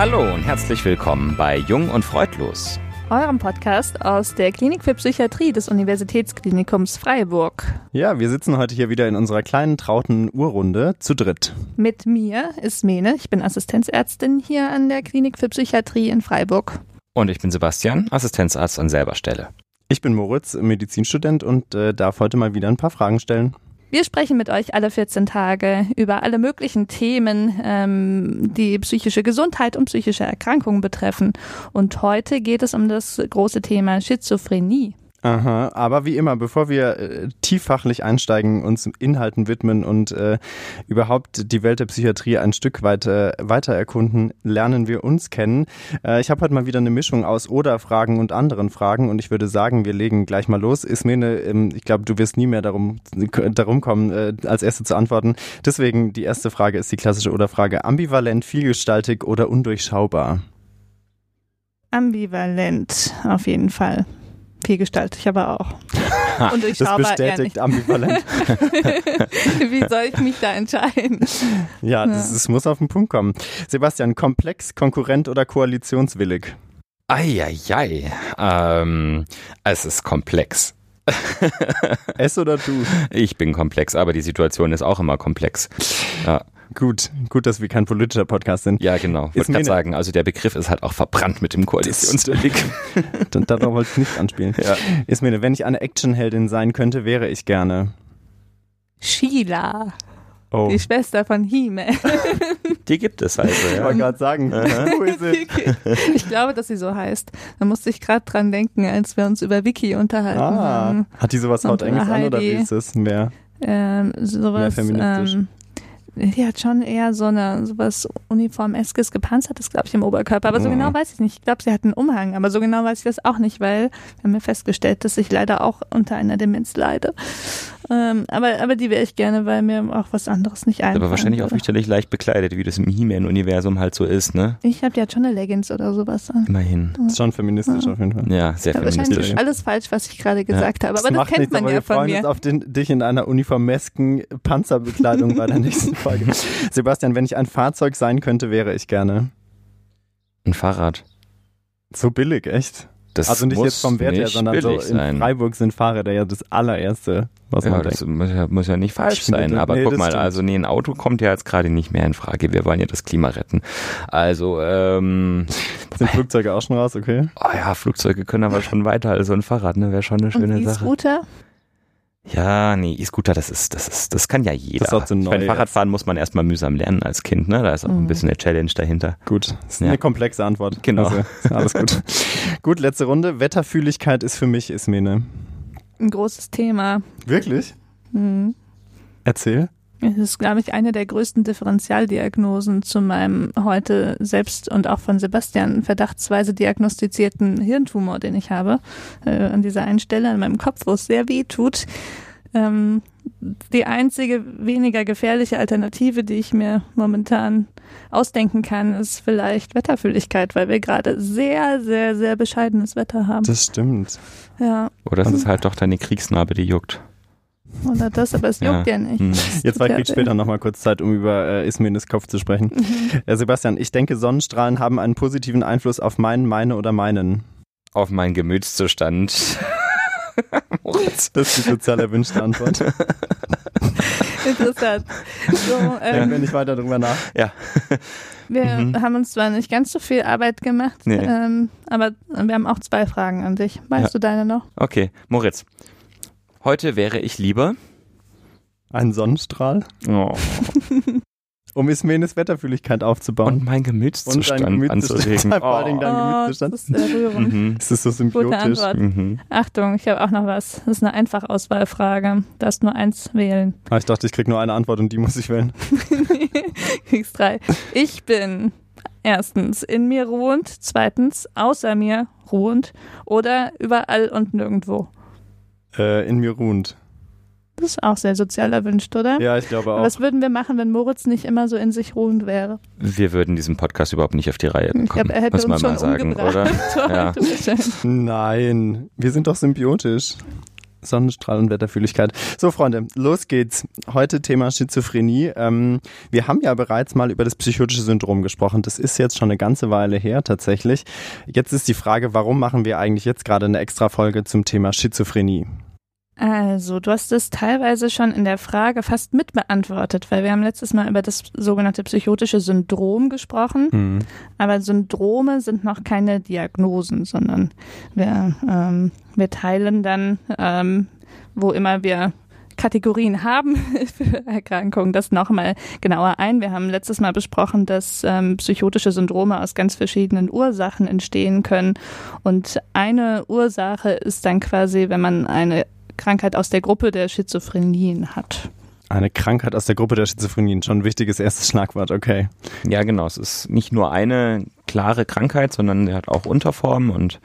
Hallo und herzlich willkommen bei Jung und Freudlos. Eurem Podcast aus der Klinik für Psychiatrie des Universitätsklinikums Freiburg. Ja, wir sitzen heute hier wieder in unserer kleinen trauten Uhrrunde zu dritt. Mit mir ist Mene, ich bin Assistenzärztin hier an der Klinik für Psychiatrie in Freiburg. Und ich bin Sebastian, Assistenzarzt an selber Stelle. Ich bin Moritz, Medizinstudent und äh, darf heute mal wieder ein paar Fragen stellen. Wir sprechen mit euch alle 14 Tage über alle möglichen Themen, ähm, die psychische Gesundheit und psychische Erkrankungen betreffen. Und heute geht es um das große Thema Schizophrenie. Aha, aber wie immer, bevor wir äh, tieffachlich einsteigen, uns Inhalten widmen und äh, überhaupt die Welt der Psychiatrie ein Stück weit äh, weiter erkunden, lernen wir uns kennen. Äh, ich habe heute mal wieder eine Mischung aus Oder-Fragen und anderen Fragen und ich würde sagen, wir legen gleich mal los. Ismene, ähm, ich glaube, du wirst nie mehr darum, darum kommen, äh, als Erste zu antworten. Deswegen die erste Frage ist die klassische Oder-Frage. Ambivalent, vielgestaltig oder undurchschaubar? Ambivalent, auf jeden Fall. Vielgestaltig aber auch. Und ich das bestätigt ambivalent. Wie soll ich mich da entscheiden? Ja, das, das muss auf den Punkt kommen. Sebastian, komplex, Konkurrent oder koalitionswillig? Eieiei. Ähm, es ist komplex. es oder du? Ich bin komplex, aber die Situation ist auch immer komplex. Ja. Gut, gut, dass wir kein politischer Podcast sind. Ja, genau. Wollte gerade sagen, also der Begriff ist halt auch verbrannt mit dem Koalitionswillig. Darauf wollte ich nicht anspielen. Ja. Ist mir, wenn ich eine Actionheldin sein könnte, wäre ich gerne. Sheila. Oh. Die Schwester von He-Man. Die gibt es also, ja. Ich wollte gerade sagen, who is it? Ich glaube, dass sie so heißt. Da musste ich gerade dran denken, als wir uns über Wiki unterhalten ah. haben. Hat die sowas haut Englisch an oder wie ist es? Mehr, ähm, sowas, mehr feministisch? Ähm, die hat schon eher so eine sowas uniformeskes gepanzertes, glaube ich, im Oberkörper. Aber so mhm. genau weiß ich nicht. Ich glaube, sie hat einen Umhang, aber so genau weiß ich das auch nicht, weil wir haben ja festgestellt, dass ich leider auch unter einer Demenz leide. Ähm, aber, aber die wäre ich gerne, weil mir auch was anderes nicht einfällt. Aber wahrscheinlich auch fürchterlich leicht bekleidet, wie das im He-Man-Universum halt so ist, ne? Ich habe ja schon eine Leggings oder sowas an. Immerhin. Das ist schon feministisch ja. auf jeden Fall. Ja, sehr ja, feministisch. Wahrscheinlich alles falsch, was ich gerade gesagt ja. habe, aber das, das kennt nichts, man ja von mir. Wir freuen uns auf den, dich in einer uniformesken Panzerbekleidung bei der nächsten Folge. Sebastian, wenn ich ein Fahrzeug sein könnte, wäre ich gerne. Ein Fahrrad. So billig, echt? Das also nicht jetzt vom Wert her, sondern so in sein. Freiburg sind Fahrräder ja das allererste, was ja, man das denkt. Muss ja, muss ja nicht falsch sein, aber nee, guck mal, stimmt. also nee, ein Auto kommt ja jetzt gerade nicht mehr in Frage. Wir wollen ja das Klima retten. Also, ähm. Sind Flugzeuge auch schon raus, okay? Oh ja, Flugzeuge können aber schon weiter als so ein Fahrrad, ne? Wäre schon eine schöne Und Sache. E-Scooter? Ja, nee, E-Scooter, das ist, das ist, das kann ja jeder. Das ist so neu Beim Fahrradfahren muss man erstmal mühsam lernen als Kind, ne? Da ist auch mhm. ein bisschen eine Challenge dahinter. Gut, das ist ja. eine komplexe Antwort. Genau. Also, alles gut. gut, letzte Runde. Wetterfühligkeit ist für mich Ismene. Ein großes Thema. Wirklich? Mhm. Erzähl. Es ist, glaube ich, eine der größten Differentialdiagnosen zu meinem heute selbst und auch von Sebastian verdachtsweise diagnostizierten Hirntumor, den ich habe, äh, an dieser einen Stelle an meinem Kopf, wo es sehr weh tut. Ähm, die einzige weniger gefährliche Alternative, die ich mir momentan ausdenken kann, ist vielleicht Wetterfühligkeit, weil wir gerade sehr, sehr, sehr bescheidenes Wetter haben. Das stimmt. Ja. Oder es ist halt doch deine Kriegsnarbe, die juckt. Oder das, aber es juckt ja, ja nicht. Mhm. Jetzt war ich später nochmal kurz Zeit, um über äh, Ismenes Kopf zu sprechen. Mhm. Äh, Sebastian, ich denke, Sonnenstrahlen haben einen positiven Einfluss auf meinen, meine oder meinen. Auf meinen Gemütszustand. das ist die sozial erwünschte Antwort. Interessant. So, ähm, Wenn ich weiter drüber nach. Ja. Wir mhm. haben uns zwar nicht ganz so viel Arbeit gemacht, nee. ähm, aber wir haben auch zwei Fragen an dich. Weißt ja. du deine noch? Okay, Moritz. Heute wäre ich lieber. Ein Sonnenstrahl. Oh. um Ismenes Wetterfühligkeit aufzubauen. Und mein Gemütszustand und Gemütszustand anzuregen. Vor allem dein oh, Gemütszustand. Das ist. Mhm. Das ist so symbiotisch. Mhm. Achtung, ich habe auch noch was. Das ist eine Einfachauswahlfrage. Du darfst nur eins wählen. Ah, ich dachte, ich krieg nur eine Antwort und die muss ich wählen. Kriegst drei. Ich bin erstens in mir ruhend, zweitens außer mir ruhend oder überall und nirgendwo. Äh, in mir ruhend. Das ist auch sehr sozial erwünscht, oder? Ja, ich glaube auch. Was würden wir machen, wenn Moritz nicht immer so in sich ruhend wäre? Wir würden diesen Podcast überhaupt nicht auf die Reihe bekommen. Ich glaube, er hätte muss uns man schon mal sagen, oder? ja. Nein, wir sind doch symbiotisch. Sonnenstrahl und Wetterfühligkeit. So, Freunde, los geht's. Heute Thema Schizophrenie. Ähm, wir haben ja bereits mal über das psychotische Syndrom gesprochen. Das ist jetzt schon eine ganze Weile her tatsächlich. Jetzt ist die Frage, warum machen wir eigentlich jetzt gerade eine extra Folge zum Thema Schizophrenie? Also, du hast es teilweise schon in der Frage fast mitbeantwortet, weil wir haben letztes Mal über das sogenannte psychotische Syndrom gesprochen. Mhm. Aber Syndrome sind noch keine Diagnosen, sondern wir, ähm, wir teilen dann, ähm, wo immer wir Kategorien haben für Erkrankungen, das nochmal genauer ein. Wir haben letztes Mal besprochen, dass ähm, psychotische Syndrome aus ganz verschiedenen Ursachen entstehen können. Und eine Ursache ist dann quasi, wenn man eine Krankheit aus der Gruppe der Schizophrenien hat. Eine Krankheit aus der Gruppe der Schizophrenien, schon ein wichtiges erstes Schlagwort, okay. Ja, genau. Es ist nicht nur eine klare Krankheit, sondern er hat auch Unterformen und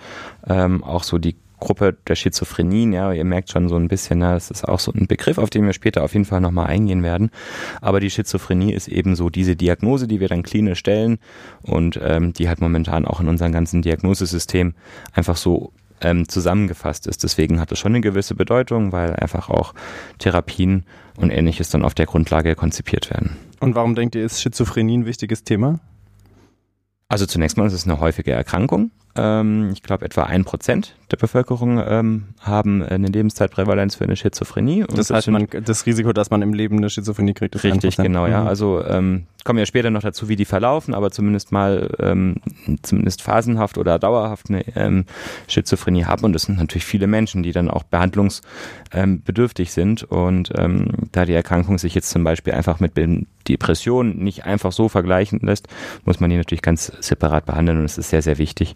ähm, auch so die Gruppe der Schizophrenien, ja, ihr merkt schon so ein bisschen, ne, das ist auch so ein Begriff, auf den wir später auf jeden Fall nochmal eingehen werden. Aber die Schizophrenie ist eben so diese Diagnose, die wir dann klinisch stellen und ähm, die halt momentan auch in unserem ganzen Diagnosesystem einfach so ähm, zusammengefasst ist. Deswegen hat es schon eine gewisse Bedeutung, weil einfach auch Therapien und ähnliches dann auf der Grundlage konzipiert werden. Und warum denkt ihr, ist Schizophrenie ein wichtiges Thema? Also zunächst mal ist es eine häufige Erkrankung. Ähm, ich glaube, etwa ein Prozent der Bevölkerung ähm, haben eine Lebenszeitprävalenz für eine Schizophrenie. Und das heißt, man, das Risiko, dass man im Leben eine Schizophrenie kriegt, ist Richtig, 1%. genau, ja. Mhm. Also ähm, kommen ja später noch dazu, wie die verlaufen, aber zumindest mal ähm, zumindest phasenhaft oder dauerhaft eine ähm, Schizophrenie haben. Und das sind natürlich viele Menschen, die dann auch behandlungsbedürftig ähm, sind. Und ähm, da die Erkrankung sich jetzt zum Beispiel einfach mit Depressionen nicht einfach so vergleichen lässt, muss man die natürlich ganz separat behandeln. Und es ist sehr, sehr wichtig,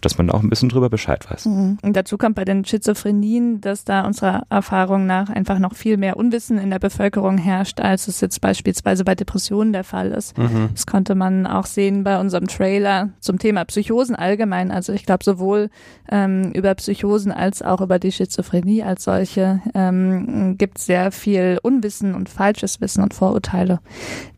dass man auch ein bisschen drüber Bescheid weiß. Mhm. Und dazu kommt bei den Schizophrenien, dass da unserer Erfahrung nach einfach noch viel mehr Unwissen in der Bevölkerung herrscht, als es jetzt beispielsweise bei Depressionen der Fall ist. Mhm. Das konnte man auch sehen bei unserem Trailer zum Thema Psychosen allgemein. Also ich glaube sowohl ähm, über Psychosen als auch über die Schizophrenie als solche ähm, gibt es sehr viel Unwissen und falsches Wissen und Vorurteile.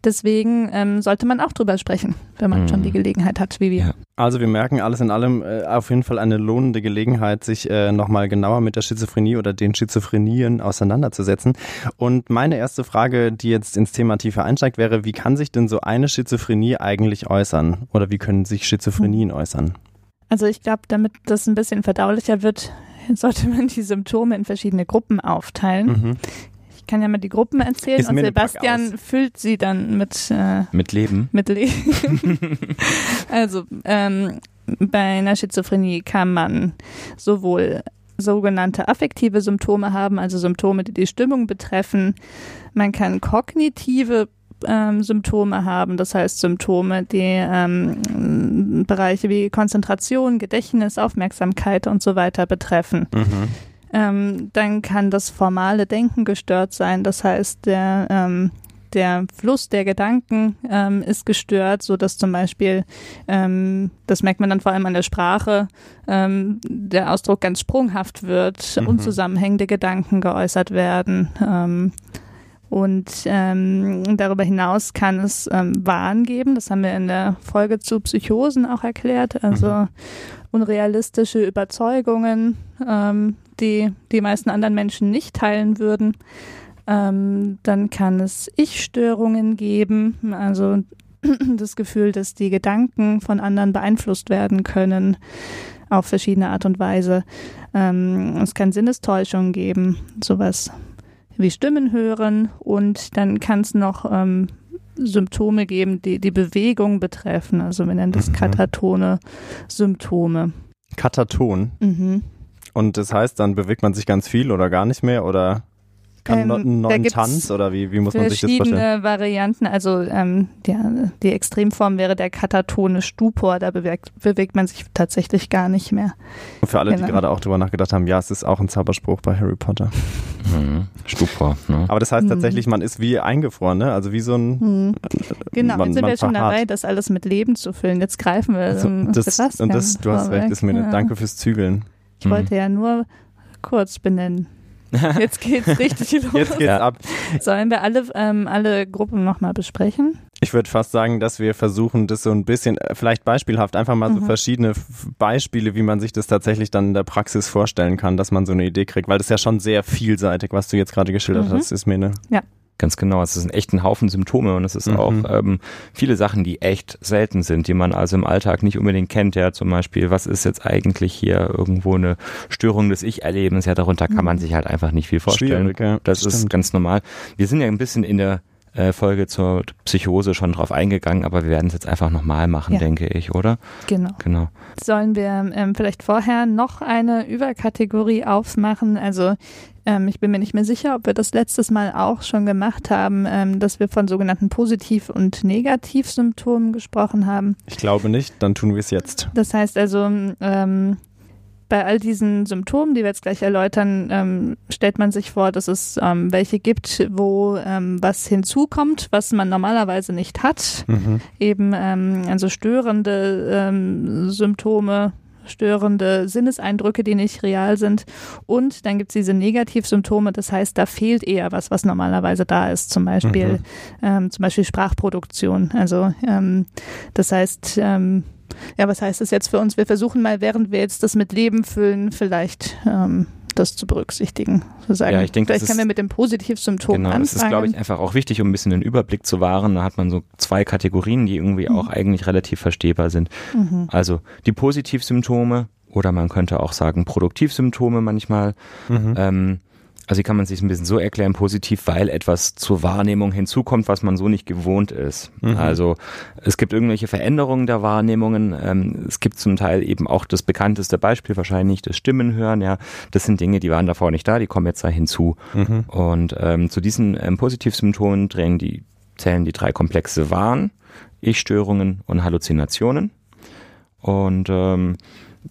Deswegen ähm, sollte man auch drüber sprechen, wenn man mhm. schon die Gelegenheit hat, wie wir. Ja. Also wir merken alles in allem äh, auf jeden Fall eine lohnende Gelegenheit, sich äh, nochmal genauer mit der Schizophrenie oder den Schizophrenien auseinanderzusetzen. Und meine erste Frage, die jetzt ins Thema tiefer einsteigt, wäre, wie kann sich denn so eine Schizophrenie eigentlich äußern? Oder wie können sich Schizophrenien äußern? Also ich glaube, damit das ein bisschen verdaulicher wird, sollte man die Symptome in verschiedene Gruppen aufteilen. Mhm kann ja mal die Gruppen erzählen Ist und Sebastian füllt sie dann mit äh, mit Leben. Mit Leben. also ähm, bei einer Schizophrenie kann man sowohl sogenannte affektive Symptome haben, also Symptome, die die Stimmung betreffen. Man kann kognitive ähm, Symptome haben, das heißt Symptome, die ähm, Bereiche wie Konzentration, Gedächtnis, Aufmerksamkeit und so weiter betreffen. Mhm ähm, dann kann das formale Denken gestört sein. Das heißt, der, ähm, der Fluss der Gedanken ähm, ist gestört, so dass zum Beispiel, ähm, das merkt man dann vor allem an der Sprache, ähm, der Ausdruck ganz sprunghaft wird, mhm. unzusammenhängende Gedanken geäußert werden. Ähm, und ähm, darüber hinaus kann es ähm, Wahn geben, das haben wir in der Folge zu Psychosen auch erklärt, also mhm. unrealistische Überzeugungen, ähm, die die meisten anderen Menschen nicht teilen würden. Ähm, dann kann es Ich-Störungen geben, also das Gefühl, dass die Gedanken von anderen beeinflusst werden können auf verschiedene Art und Weise. Ähm, es kann Sinnestäuschungen geben, sowas wie Stimmen hören und dann kann es noch ähm, Symptome geben, die die Bewegung betreffen. Also wir nennen das mhm. katatone Symptome. Kataton? Mhm. Und das heißt, dann bewegt man sich ganz viel oder gar nicht mehr oder kann ähm, einen neuen Tanz oder wie, wie muss man sich das vorstellen? Verschiedene Varianten, also ähm, die, die Extremform wäre der katatone Stupor, da bewegt, bewegt man sich tatsächlich gar nicht mehr. Und für alle, genau. die gerade auch darüber nachgedacht haben, ja, es ist auch ein Zauberspruch bei Harry Potter. Mhm. Stupor. Ne? Aber das heißt mhm. tatsächlich, man ist wie eingefroren, ne? also wie so ein... Mhm. Genau, man, jetzt sind wir schon dabei, das alles mit Leben zu füllen. Jetzt greifen wir also, das, Und das, du hast recht, ist mir ja. danke fürs Zügeln. Ich wollte ja nur kurz benennen. Jetzt geht's richtig los. Jetzt geht's Ja. ab. Sollen wir alle, ähm, alle Gruppen nochmal besprechen? Ich würde fast sagen, dass wir versuchen, das so ein bisschen, äh, vielleicht beispielhaft, einfach mal so Mhm. verschiedene F- Beispiele, wie man sich das tatsächlich dann in der Praxis vorstellen kann, dass man so eine Idee kriegt, weil das ist ja schon sehr vielseitig, was du jetzt gerade geschildert Mhm. hast, ist mir eine. Ganz genau, es ist ein Haufen Symptome und es ist Mhm. auch ähm, viele Sachen, die echt selten sind, die man also im Alltag nicht unbedingt kennt. Ja, zum Beispiel, was ist jetzt eigentlich hier irgendwo eine Störung des Ich-Erlebens? Ja, darunter kann man sich halt einfach nicht viel vorstellen. Ja. Das ist Stimmt. ganz normal. Wir sind ja ein bisschen in der äh, Folge zur Psychose schon drauf eingegangen, aber wir werden es jetzt einfach nochmal machen, Ja. denke ich, oder? Genau. Genau. Sollen wir ähm, vielleicht vorher noch eine Überkategorie aufmachen? Also ähm, ich bin mir nicht mehr sicher, ob wir das letztes Mal auch schon gemacht haben, ähm, dass wir von sogenannten Positiv- und Negativsymptomen gesprochen haben. Ich glaube nicht, dann tun wir es jetzt. Das heißt also, ähm, bei all diesen Symptomen, die wir jetzt gleich erläutern, ähm, stellt man sich vor, dass es ähm, welche gibt, wo ähm, was hinzukommt, was man normalerweise nicht hat. Mhm. Eben ähm, also störende ähm, Symptome, störende Sinneseindrücke, die nicht real sind. Und dann gibt es diese Negativsymptome, das heißt, da fehlt eher was, was normalerweise da ist. Zum Beispiel, Mhm. ähm, zum Beispiel Sprachproduktion. Also ähm, das heißt, ähm, ja, was heißt das jetzt für uns? Wir versuchen mal, während wir jetzt das mit Leben füllen, vielleicht ähm, das zu berücksichtigen. Sozusagen. Ja, ich denke, vielleicht das können wir mit dem Positivsymptom Genau, anfangen. das ist, glaube ich, einfach auch wichtig, um ein bisschen den Überblick zu wahren. Da hat man so zwei Kategorien, die irgendwie auch eigentlich relativ verstehbar sind. Mhm. Also die Positivsymptome oder man könnte auch sagen Produktivsymptome manchmal. Mhm. Ähm, also kann man sich ein bisschen so erklären, positiv, weil etwas zur Wahrnehmung hinzukommt, was man so nicht gewohnt ist. Mhm. Also es gibt irgendwelche Veränderungen der Wahrnehmungen. Ähm, es gibt zum Teil eben auch das bekannteste Beispiel, wahrscheinlich das Stimmenhören. Ja, das sind Dinge, die waren davor nicht da, die kommen jetzt da hinzu. Mhm. Und ähm, zu diesen ähm, Positivsymptomen drängen die, zählen die drei Komplexe Wahn, Ich-Störungen und Halluzinationen. Und ähm,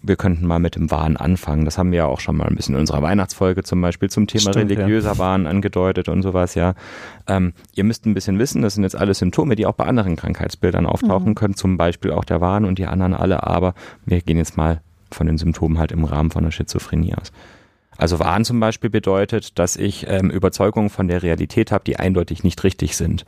wir könnten mal mit dem Wahn anfangen. Das haben wir ja auch schon mal ein bisschen in unserer Weihnachtsfolge zum Beispiel zum Thema Stimmt, ja. religiöser Wahn angedeutet und sowas, ja. Ähm, ihr müsst ein bisschen wissen, das sind jetzt alle Symptome, die auch bei anderen Krankheitsbildern auftauchen Mhm. können, zum Beispiel auch der Wahn und die anderen alle, aber wir gehen jetzt mal von den Symptomen halt im Rahmen von der Schizophrenie aus. Also Wahn zum Beispiel bedeutet, dass ich ähm, Überzeugungen von der Realität habe, die eindeutig nicht richtig sind.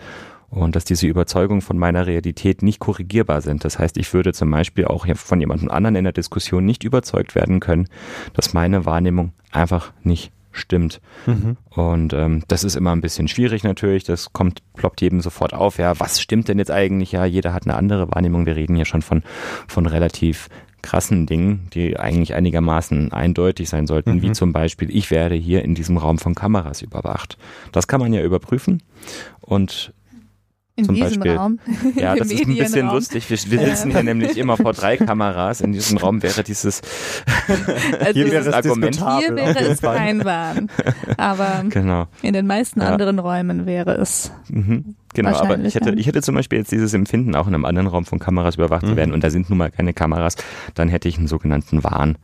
Und dass diese Überzeugungen von meiner Realität nicht korrigierbar sind. Das heißt, ich würde zum Beispiel auch von jemandem anderen in der Diskussion nicht überzeugt werden können, dass meine Wahrnehmung einfach nicht stimmt. Mhm. Und ähm, das ist immer ein bisschen schwierig natürlich. Das kommt, ploppt jedem sofort auf. Ja, was stimmt denn jetzt eigentlich? Ja, jeder hat eine andere Wahrnehmung. Wir reden ja schon von, von relativ krassen Dingen, die eigentlich einigermaßen eindeutig sein sollten, Mhm. wie zum Beispiel, ich werde hier in diesem Raum von Kameras überwacht. Das kann man ja überprüfen. Und In zum diesem Beispiel. Raum. ja, Im das ist ein bisschen lustig. Wir, wir sitzen hier nämlich immer vor drei Kameras. In diesem Raum wäre dieses, Also Hier wäre es Argument. hier wäre es kein Wahn. Aber genau. in den meisten Ja. anderen Räumen wäre es. Mhm. Genau, aber ich hätte, ich hätte zum Beispiel jetzt dieses Empfinden, auch in einem anderen Raum von Kameras überwacht zu Mhm. werden und da sind nun mal keine Kameras, dann hätte ich einen sogenannten Wahn.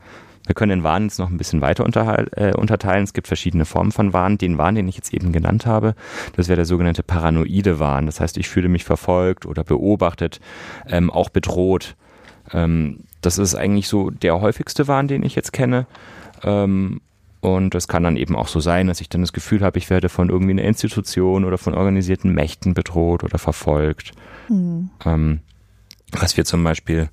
Wir können den Wahn jetzt noch ein bisschen weiter äh, unterteilen. Es gibt verschiedene Formen von Wahn. Den Wahn, den ich jetzt eben genannt habe, das wäre der sogenannte paranoide Wahn. Das heißt, ich fühle mich verfolgt oder beobachtet, ähm, auch bedroht. Ähm, das ist eigentlich so der häufigste Wahn, den ich jetzt kenne. Ähm, und es kann dann eben auch so sein, dass ich dann das Gefühl habe, ich werde von irgendwie einer Institution oder von organisierten Mächten bedroht oder verfolgt. Hm. Ähm, was wir zum Beispiel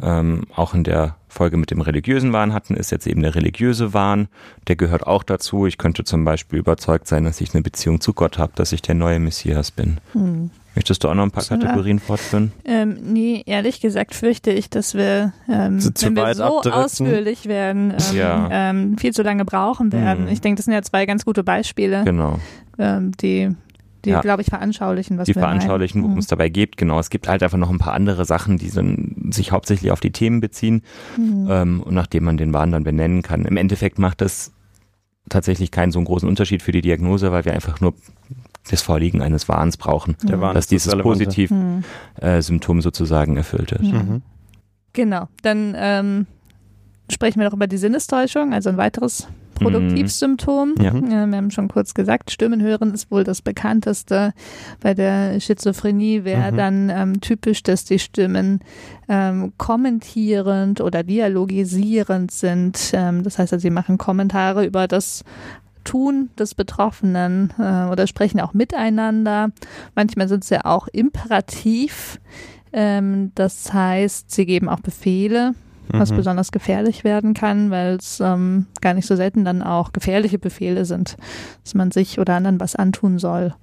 ähm, auch in der Folge mit dem religiösen Wahn hatten, ist jetzt eben der religiöse Wahn. Der gehört auch dazu. Ich könnte zum Beispiel überzeugt sein, dass ich eine Beziehung zu Gott habe, dass ich der neue Messias bin. Hm. Möchtest du auch noch ein paar. Kategorien fortführen? Ähm, nee, ehrlich gesagt fürchte ich, dass wir, ähm, Zu- zu wenn wir so abdriften. ausführlich werden, ähm, Ja. ähm, viel zu lange brauchen werden. Mhm. Ich denke, das sind ja zwei ganz gute Beispiele, Genau. ähm, die, die Ja. glaube ich, veranschaulichen, was die wir veranschaulichen, worum es dabei geht. Genau, es gibt halt einfach noch ein paar andere Sachen, die dann sich hauptsächlich auf die Themen beziehen Mhm. ähm, und nachdem man den Wahn dann benennen kann. Im Endeffekt macht das tatsächlich keinen so einen großen Unterschied für die Diagnose, weil wir einfach nur das Vorliegen eines Wahns brauchen, Der Wahn dass ist das dieses Relevante. Positiv-Symptom Hm. sozusagen erfüllt ist. Mhm. Mhm. Genau, dann ähm, sprechen wir noch über die Sinnestäuschung, also ein weiteres Produktivsymptom. Mhm. Ja. Wir haben schon kurz gesagt, Stimmen hören ist wohl das bekannteste. Bei der Schizophrenie wäre Mhm. dann ähm, typisch, dass die Stimmen ähm, kommentierend oder dialogisierend sind. Ähm, das heißt, also, sie machen Kommentare über das Tun des Betroffenen äh, oder sprechen auch miteinander. Manchmal sind sie auch imperativ. Ähm, das heißt, sie geben auch Befehle, was Mhm. besonders gefährlich werden kann, weil es ähm, gar nicht so selten dann auch gefährliche Befehle sind, dass man sich oder anderen was antun soll.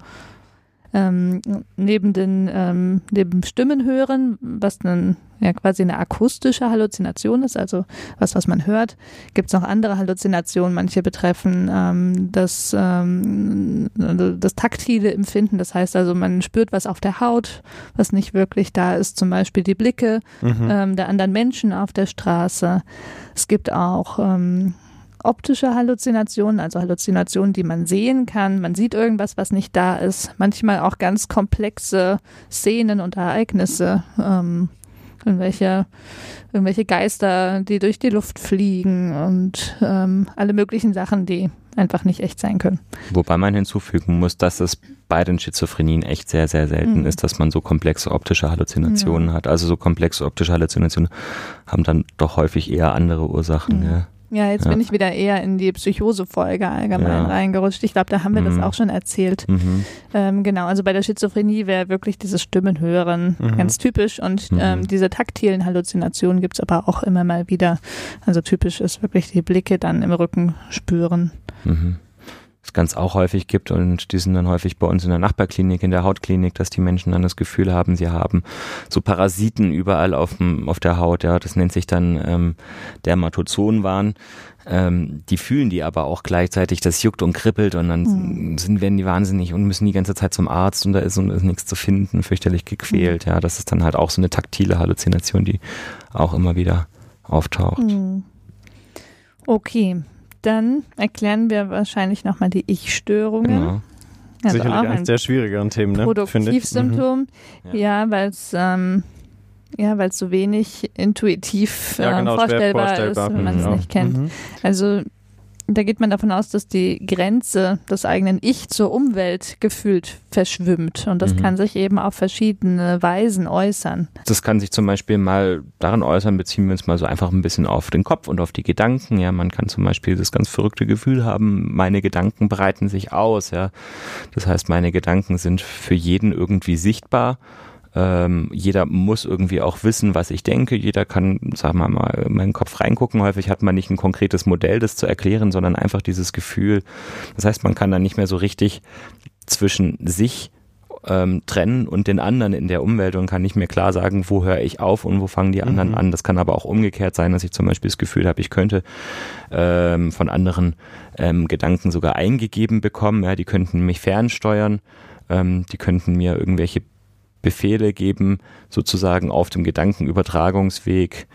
Ähm, neben den ähm, neben Stimmen hören, was dann ja quasi eine akustische Halluzination ist, also was, was man hört, gibt es noch andere Halluzinationen. Manche betreffen ähm, das, ähm, das taktile Empfinden, das heißt also, man spürt was auf der Haut, was nicht wirklich da ist, zum Beispiel die Blicke Mhm. ähm, der anderen Menschen auf der Straße. Es gibt auch ähm, optische Halluzinationen, also Halluzinationen, die man sehen kann. Man sieht irgendwas, was nicht da ist. Manchmal auch ganz komplexe Szenen und Ereignisse. Ähm, irgendwelche, irgendwelche Geister, die durch die Luft fliegen und ähm, alle möglichen Sachen, die einfach nicht echt sein können. Wobei man hinzufügen muss, dass es bei den Schizophrenien echt sehr, sehr selten Mhm. ist, dass man so komplexe optische Halluzinationen hat. Also so komplexe optische Halluzinationen haben dann doch häufig eher andere Ursachen. Mhm. Ja. Ja, jetzt Ja. bin ich wieder eher in die Psychosefolge allgemein Ja. reingerutscht. Ich glaube, da haben wir Mhm. das auch schon erzählt. Mhm. Ähm, genau, also bei der Schizophrenie wäre wirklich dieses Stimmenhören Mhm. ganz typisch und Mhm. ähm, diese taktilen Halluzinationen gibt's aber auch immer mal wieder. Also typisch ist wirklich die Blicke dann im Rücken spüren. Mhm. Es ganz auch häufig gibt und die sind dann häufig bei uns in der Nachbarklinik, in der Hautklinik, dass die Menschen dann das Gefühl haben, sie haben so Parasiten überall auf, dem, auf der Haut. Ja, das nennt sich dann ähm, Dermatozonwahn. Ähm, die fühlen die aber auch gleichzeitig, das juckt und kribbelt und dann Mhm. sind, werden die wahnsinnig und müssen die ganze Zeit zum Arzt und da ist, und ist nichts zu finden, fürchterlich gequält. Ja, das ist dann halt auch so eine taktile Halluzination, die auch immer wieder auftaucht. Hm. Okay, dann erklären wir wahrscheinlich nochmal die Ich-Störungen. Genau. Also Sicherlich auch eines ein der schwierigeren Themen, ne? Produktivsymptom. Mhm. Ja. Ja, weil es ähm, ja, weil es so wenig intuitiv Ja, äh, genau, schwer vorstellbar, vorstellbar, ist, wenn man es ich nicht kennt. Mhm. Also da geht man davon aus, dass die Grenze des eigenen Ich zur Umwelt gefühlt verschwimmt. Und das Mhm. kann sich eben auf verschiedene Weisen äußern. Das kann sich zum Beispiel mal darin äußern, beziehen wir uns mal so einfach ein bisschen auf den Kopf und auf die Gedanken. Ja, man kann zum Beispiel das ganz verrückte Gefühl haben, meine Gedanken breiten sich aus. Ja, das heißt, meine Gedanken sind für jeden irgendwie sichtbar. Ähm, jeder muss irgendwie auch wissen, was ich denke. Jeder kann, sagen wir mal, in meinen Kopf reingucken. Häufig hat man nicht ein konkretes Modell, das zu erklären, sondern einfach dieses Gefühl. Das heißt, man kann dann nicht mehr so richtig zwischen sich ähm, trennen und den anderen in der Umwelt und kann nicht mehr klar sagen, wo höre ich auf und wo fangen die anderen Mhm. an. Das kann aber auch umgekehrt sein, dass ich zum Beispiel das Gefühl habe, ich könnte ähm, von anderen ähm, Gedanken sogar eingegeben bekommen. Ja, die könnten mich fernsteuern, ähm, die könnten mir irgendwelche Befehle geben, sozusagen auf dem Gedankenübertragungsweg.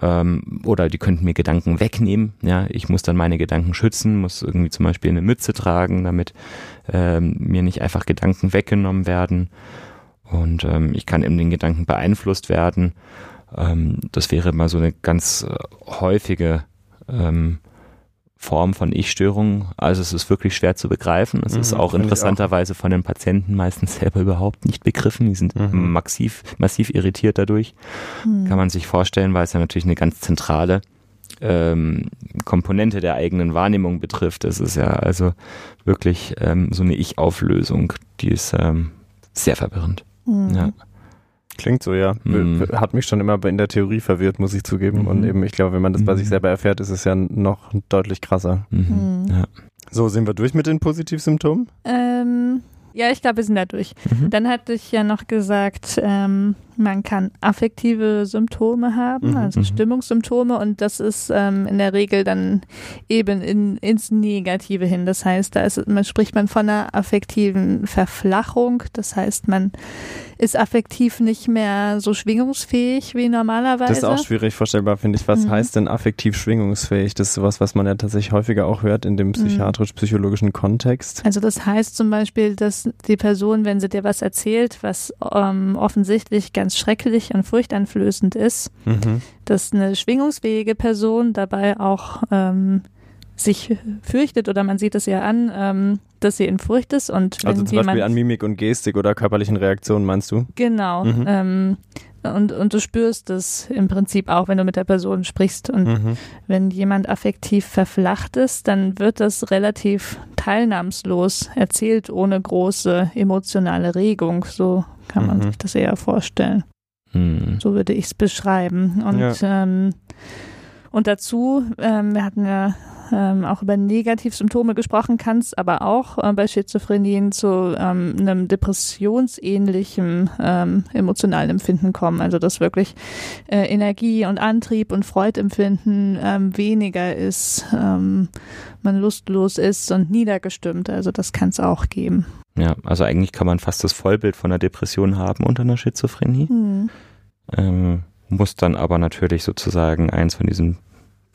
Ähm, oder die könnten mir Gedanken wegnehmen. Ja, ich muss dann meine Gedanken schützen, muss irgendwie zum Beispiel eine Mütze tragen, damit ähm, mir nicht einfach Gedanken weggenommen werden. Und ähm, ich kann in den Gedanken beeinflusst werden. Ähm, das wäre mal so eine ganz äh, häufige ähm, Form von Ich-Störung. Also es ist wirklich schwer zu begreifen. Es Mhm, ist auch interessanterweise von den Patienten meistens selber überhaupt nicht begriffen. Die sind Mhm. massiv, massiv irritiert dadurch. Hm. Kann man sich vorstellen, weil es ja natürlich eine ganz zentrale ähm, Komponente der eigenen Wahrnehmung betrifft. Es ist ja also wirklich ähm, so eine Ich-Auflösung, die ist ähm, sehr verwirrend. Hm. Ja. Klingt so, ja. Mhm. Hat mich schon immer in der Theorie verwirrt, muss ich zugeben. Mhm. Und eben, ich glaube, wenn man das bei Mhm. sich selber erfährt, ist es ja noch deutlich krasser. Mhm. Mhm. Ja. So, sind wir durch mit den Positivsymptomen? Ähm, ja, ich glaube, wir sind da durch. Mhm. Dann hatte ich ja noch gesagt, ähm, man kann affektive Symptome haben, Mhm, also mhm. Stimmungssymptome und das ist ähm, in der Regel dann eben in, ins Negative hin. Das heißt, da ist, man spricht man von einer affektiven Verflachung. Das heißt, man ist affektiv nicht mehr so schwingungsfähig wie normalerweise. Das ist auch schwierig vorstellbar, finde ich. Was Mhm. heißt denn affektiv schwingungsfähig? Das ist sowas, was man ja tatsächlich häufiger auch hört in dem psychiatrisch-psychologischen Kontext. Also das heißt zum Beispiel, dass die Person, wenn sie dir was erzählt, was ähm, offensichtlich ganz schrecklich und furchteinflößend ist, Mhm. dass eine schwingungsfähige Person dabei auch ähm, sich fürchtet oder man sieht es ihr an, ähm, dass sie in Furcht ist und wenn Also zum jemand Beispiel an Mimik und Gestik oder körperlichen Reaktionen, meinst du? genau Mhm. ähm, Und, und du spürst es im Prinzip auch, wenn du mit der Person sprichst. Und mhm. wenn jemand affektiv verflacht ist, dann wird das relativ teilnahmslos erzählt, ohne große emotionale Regung. So kann man mhm. sich das eher vorstellen. Mhm. So würde ich es beschreiben. Und, ja. ähm, und dazu, ähm, wir hatten ja ähm, auch über Negativsymptome gesprochen, kann es aber auch äh, bei Schizophrenien zu ähm, einem depressionsähnlichen ähm, emotionalen Empfinden kommen. Also dass wirklich äh, Energie und Antrieb und Freudempfinden ähm, weniger ist, ähm, man lustlos ist und niedergestimmt. Also das kann es auch geben. Ja, also eigentlich kann man fast das Vollbild von einer Depression haben unter einer Schizophrenie. Hm. Ähm, muss dann aber natürlich sozusagen eins von diesen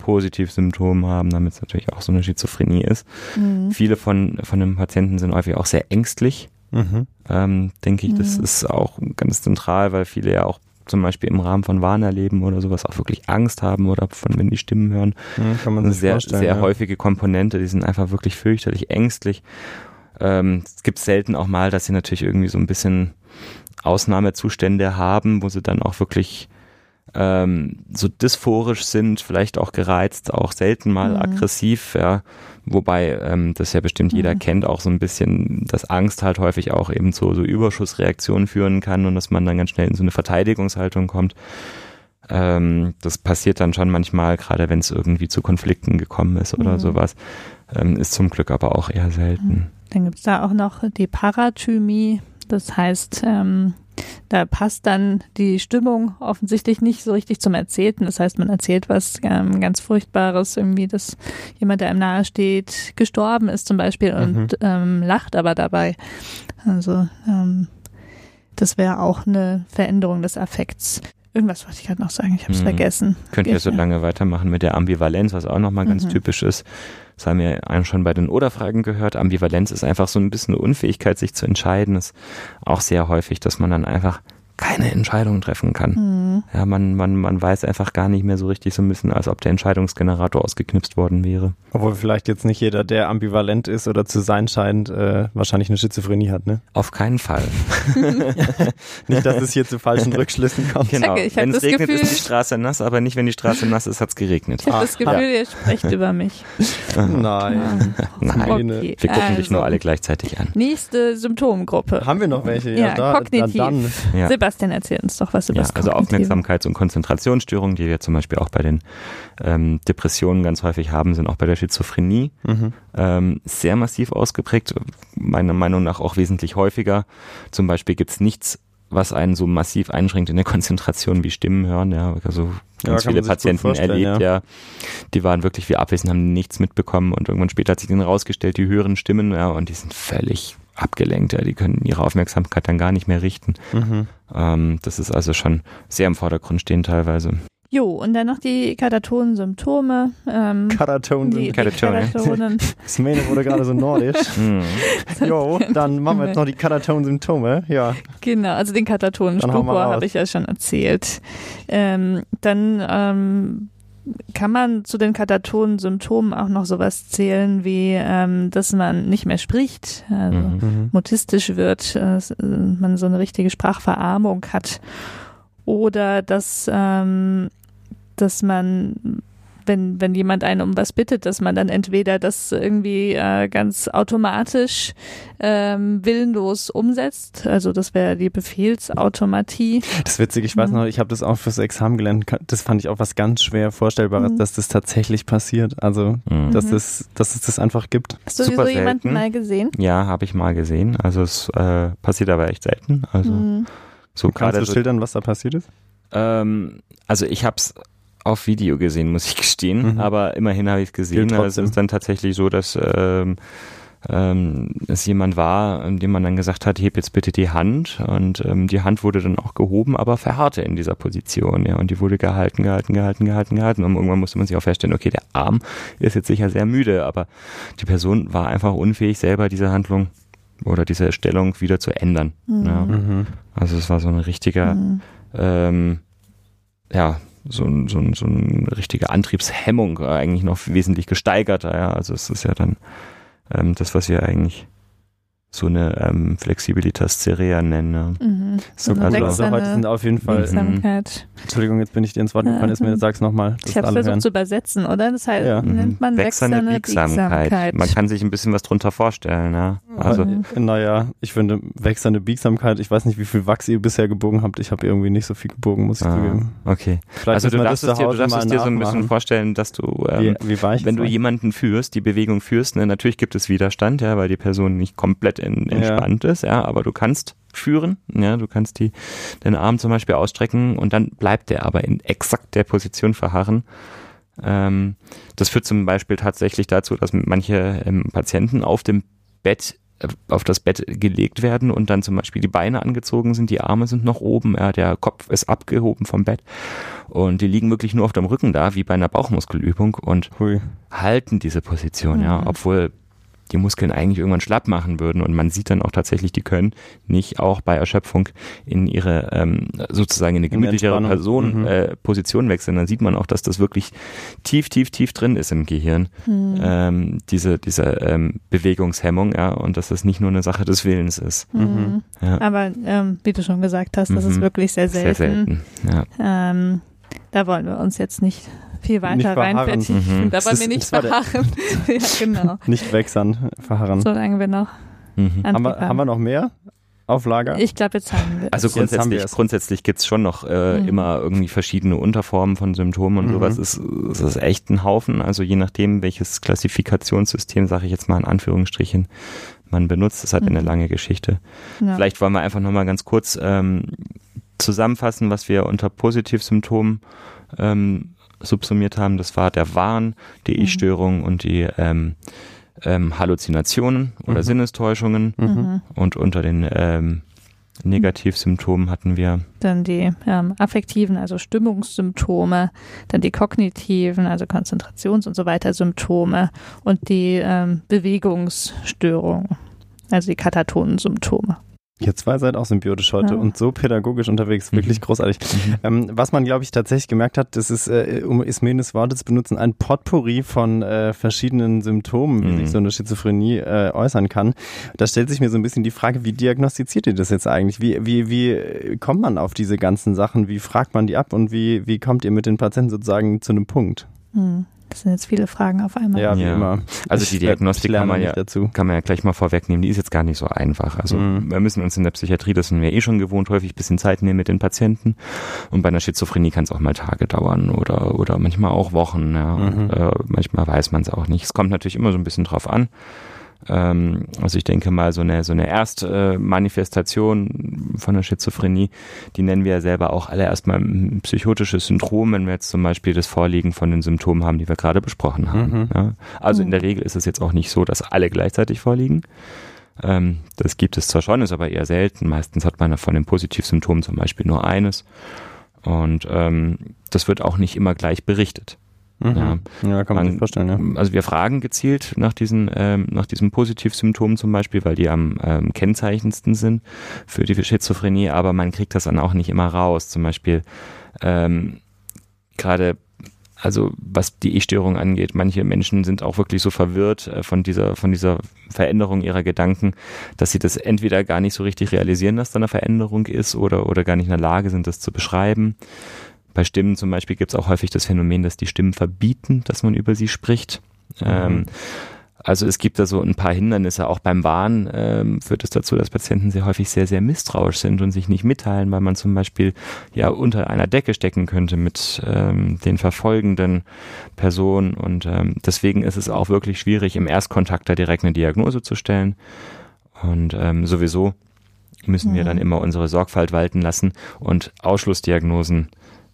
Positivsymptomen haben, damit es natürlich auch so eine Schizophrenie ist. Mhm. Viele von, von den Patienten sind häufig auch sehr ängstlich. Mhm. Ähm, denke ich, das mhm. ist auch ganz zentral, weil viele ja auch zum Beispiel im Rahmen von Wahnerleben oder sowas auch wirklich Angst haben oder von wenn die Stimmen hören. Mhm, kann man sich sehr, sehr ja. häufige Komponente, die sind einfach wirklich fürchterlich ängstlich. Ähm, es gibt selten auch mal, dass sie natürlich irgendwie so ein bisschen Ausnahmezustände haben, wo sie dann auch wirklich ähm, so dysphorisch sind, vielleicht auch gereizt, auch selten mal mhm. aggressiv, ja. Wobei ähm, das ja bestimmt jeder mhm. kennt, auch so ein bisschen, dass Angst halt häufig auch eben zu so Überschussreaktionen führen kann und dass man dann ganz schnell in so eine Verteidigungshaltung kommt. Ähm, das passiert dann schon manchmal, gerade wenn es irgendwie zu Konflikten gekommen ist oder mhm. sowas. Ähm, ist zum Glück aber auch eher selten. Mhm. Dann gibt's da auch noch die Parathymie. Das heißt, ähm, da passt dann die Stimmung offensichtlich nicht so richtig zum Erzählten. Das heißt, man erzählt was ähm, ganz Furchtbares, irgendwie, dass jemand, der einem nahe steht, gestorben ist zum Beispiel und mhm. ähm, lacht aber dabei. Also ähm, das wäre auch eine Veränderung des Affekts. Irgendwas wollte ich gerade noch sagen, ich habe es mhm. vergessen. Könnt ihr so lange weitermachen mit der Ambivalenz, was auch nochmal ganz mhm. typisch ist. Das haben wir einem schon bei den Oder-Fragen gehört. Ambivalenz ist einfach so ein bisschen eine Unfähigkeit, sich zu entscheiden. Das ist auch sehr häufig, dass man dann einfach keine Entscheidung treffen kann. Mhm. Ja, man, man, man weiß einfach gar nicht mehr so richtig so ein bisschen, als ob der Entscheidungsgenerator ausgeknipst worden wäre. Obwohl vielleicht jetzt nicht jeder, der ambivalent ist oder zu sein scheint, äh, wahrscheinlich eine Schizophrenie hat, ne? Auf keinen Fall. nicht, dass es hier zu falschen Rückschlüssen kommt. Genau. Ich wenn es regnet, Gefühl, ist die Straße nass, aber nicht, wenn die Straße nass ist, hat es geregnet. Ich habe das Gefühl, ja. ihr sprecht über mich. Nein. Nein. Okay. Wir gucken also. dich nur alle gleichzeitig an. Nächste Symptomgruppe. Haben wir noch welche? Ja, ja da, kognitiv. Da, dann. Ja. Sebastian, erzähl uns doch was über ja, das Also Aufmerksamkeits- und Konzentrationsstörungen, die wir zum Beispiel auch bei den ähm, Depressionen ganz häufig haben, sind auch bei der Schizophrenie mhm. ähm, sehr massiv ausgeprägt, meiner Meinung nach auch wesentlich häufiger. Zum Beispiel gibt es nichts, was einen so massiv einschränkt in der Konzentration wie Stimmen hören. Ja, also ganz ja, viele Patienten erlebt, ja. ja. Die waren wirklich wie abwesend, haben nichts mitbekommen und irgendwann später hat sich dann rausgestellt, die hören Stimmen, ja, und die sind völlig abgelenkt, ja, die können ihre Aufmerksamkeit dann gar nicht mehr richten. Mhm. Ähm, das ist also schon sehr im Vordergrund stehen teilweise. Jo, und dann noch die Katatonen-Symptome. Ähm, Katatonen. Die, Katatonen. Katatonen. Das Mähne wurde gerade so nordisch. Mhm. jo, dann machen wir jetzt noch die Katatonen-Symptome. Ja. Genau, also den Katatonen-Stupor habe ich ja schon erzählt. Ähm, dann ähm, kann man zu den katatonen Symptomen auch noch sowas zählen wie, ähm, dass man nicht mehr spricht, also mhm. mhm. mutistisch wird, äh, man so eine richtige Sprachverarmung hat oder dass, ähm, dass man wenn, wenn jemand einen um was bittet, dass man dann entweder das irgendwie äh, ganz automatisch ähm, willenlos umsetzt, also das wäre die Befehlsautomatie. Das ist witzig, ich weiß mhm. noch, ich habe das auch fürs Examen gelernt, das fand ich auch was ganz schwer vorstellbares, mhm. dass das tatsächlich passiert, also mhm. dass, es, dass es das einfach gibt. Hast du Super so jemanden mal gesehen? Ja, habe ich mal gesehen, also es äh, passiert aber echt selten, also mhm. so Kannst du schildern, was da passiert ist? Ähm, also ich habe es auf Video gesehen, muss ich gestehen. Mhm. Aber immerhin habe ich es gesehen. Es ist dann tatsächlich so, dass ähm, ähm, es jemand war, dem man dann gesagt hat, heb jetzt bitte die Hand. Und ähm, die Hand wurde dann auch gehoben, aber verharrte in dieser Position. Ja, und die wurde gehalten, gehalten, gehalten, gehalten, gehalten. Und irgendwann musste man sich auch feststellen, okay, der Arm ist jetzt sicher sehr müde, aber die Person war einfach unfähig, selber diese Handlung oder diese Stellung wieder zu ändern. Mhm. Ja. Also es war so ein richtiger mhm. ähm, ja, so, ein, so, so eine richtige Antriebshemmung äh, eigentlich noch wesentlich gesteigerter. Ja. Also es ist ja dann ähm, das, was wir eigentlich so eine ähm, Flexibilitas cerea nennen. Ja. Mhm. Mhm. So, also, wechselnde heute sind auf jeden Fall. Biegsamkeit. Entschuldigung, jetzt bin ich dir ins Wort gefallen. Ist mir, sag's nochmal. Ich habe es versucht zu übersetzen, oder? Das heißt, Ja. nennt man Wechselnde wechselnde Biegsamkeit. Biegsamkeit. Man kann sich ein bisschen was drunter vorstellen. Ja? Also Mhm. Naja, ich finde, wechselnde Biegsamkeit, ich weiß nicht, wie viel Wachs ihr bisher gebogen habt. Ich habe irgendwie nicht so viel gebogen, muss ich ah, zugeben. okay. Vielleicht Also du darfst dir, du darfst es dir so ein bisschen vorstellen, dass du ähm, Wie, wie wenn du jemanden führst, die Bewegung führst, ne, natürlich gibt es Widerstand, ja, weil die Person nicht komplett Ja. entspannt ist, ja, aber du kannst führen, ja, du kannst die, den Arm zum Beispiel ausstrecken und dann bleibt der aber in exakt der Position verharren. Ähm, das führt zum Beispiel tatsächlich dazu, dass manche ähm, Patienten auf dem Bett äh, auf das Bett gelegt werden und dann zum Beispiel die Beine angezogen sind, die Arme sind noch oben, ja, der Kopf ist abgehoben vom Bett und die liegen wirklich nur auf dem Rücken da, wie bei einer Bauchmuskelübung und Hui. halten diese Position, ja, Mhm. obwohl die Muskeln eigentlich irgendwann schlapp machen würden und man sieht dann auch tatsächlich, die können nicht auch bei Erschöpfung in ihre ähm, sozusagen in eine In gemütlichere. Person Mhm. äh, Position wechseln, dann sieht man auch, dass das wirklich tief, tief, tief drin ist im Gehirn, Hm. ähm, diese diese ähm, Bewegungshemmung, ja, und dass das nicht nur eine Sache des Willens ist. Mhm. Ja. Aber ähm, wie du schon gesagt hast, das ist Mhm. wirklich sehr selten. Sehr selten. Ja. Ähm, da wollen wir uns jetzt nicht viel Nicht weiter reinvertiefen. Mhm. Das ist- wir nicht verharren. ja, genau. Nicht wechseln, verharren. Solange wir noch Mhm. haben, wir, haben wir noch mehr auf Lager? Ich glaube, jetzt haben wir. Also grundsätzlich, es. grundsätzlich gibt's schon noch äh, Mhm. immer irgendwie verschiedene Unterformen von Symptomen und Mhm. sowas. Es, es ist echt ein Haufen. Also je nachdem, welches Klassifikationssystem, sage ich jetzt mal in Anführungsstrichen, man benutzt. Das hat eine Mhm. lange Geschichte. ja. Vielleicht wollen wir einfach nochmal ganz kurz ähm, zusammenfassen, was wir unter Positivsymptomen ähm, subsumiert haben. Das war der Wahn, die Mhm. Ich-Störung und die ähm, ähm, Halluzinationen oder Mhm. Sinnestäuschungen. Mhm. Mhm. Und unter den ähm, Negativsymptomen hatten wir Dann die ähm, affektiven, also Stimmungssymptome, dann die kognitiven, also Konzentrations- und so weiter Symptome und die ähm, Bewegungsstörungen, also die katatonen Symptome. Ihr zwei seid auch symbiotisch heute Ja. und so pädagogisch unterwegs. Wirklich Mhm. großartig. Ähm, was man, glaube ich, tatsächlich gemerkt hat, das ist, äh, um Ismenes Worte zu benutzen, ein Potpourri von äh, verschiedenen Symptomen, wie Mhm. sich so eine Schizophrenie äh, äußern kann. Da stellt sich mir so ein bisschen die Frage, wie diagnostiziert ihr das jetzt eigentlich? Wie, wie, wie äh, kommt man auf diese ganzen Sachen? Wie fragt man die ab und wie, wie kommt ihr mit den Patienten sozusagen zu einem Punkt? Das sind jetzt viele Fragen auf einmal. Ja, wie Ja. immer. Also die Diagnostik kann man ja dazu. kann man ja gleich mal vorwegnehmen, die ist jetzt gar nicht so einfach. Also Mhm. wir müssen uns in der Psychiatrie, das sind wir eh schon gewohnt, häufig ein bisschen Zeit nehmen mit den Patienten. Und bei einer Schizophrenie kann es auch mal Tage dauern oder, oder manchmal auch Wochen. Ja. Mhm. Und, äh, manchmal weiß man es auch nicht. Es kommt natürlich immer so ein bisschen drauf an. Ähm, also ich denke mal, so eine, so eine Erstmanifestation von der Schizophrenie, die nennen wir ja selber auch alle erstmal ein psychotisches Syndrom, wenn wir jetzt zum Beispiel das Vorliegen von den Symptomen haben, die wir gerade besprochen haben. Mhm. Ja. Also in Mhm. der Regel ist es jetzt auch nicht so, dass alle gleichzeitig vorliegen. Ähm, das gibt es zwar schon, ist aber eher selten. Meistens hat man von den Positivsymptomen zum Beispiel nur eines. Und ähm, das wird auch nicht immer gleich berichtet. Mhm. Ja. Ja, kann man, Man- sich vorstellen, ja. Also wir fragen gezielt nach diesen, ähm, nach diesen Positivsymptomen zum Beispiel, weil die am ähm, kennzeichnendsten sind für die Schizophrenie, aber man kriegt das dann auch nicht immer raus. Zum Beispiel ähm, gerade, also was die Ich-Störung angeht, manche Menschen sind auch wirklich so verwirrt äh, von dieser, von dieser Veränderung ihrer Gedanken, dass sie das entweder gar nicht so richtig realisieren, dass da eine Veränderung ist oder, oder gar nicht in der Lage sind, das zu beschreiben. Bei Stimmen zum Beispiel gibt es auch häufig das Phänomen, dass die Stimmen verbieten, dass man über sie spricht. Ähm, also es gibt da so ein paar Hindernisse. Auch beim Wahn ähm, führt es dazu, dass Patienten sehr häufig sehr, sehr misstrauisch sind und sich nicht mitteilen, weil man zum Beispiel ja unter einer Decke stecken könnte mit ähm, den verfolgenden Personen. Und ähm, deswegen ist es auch wirklich schwierig, im Erstkontakt da direkt eine Diagnose zu stellen. Und ähm, sowieso müssen wir Mhm. dann immer unsere Sorgfalt walten lassen und Ausschlussdiagnosen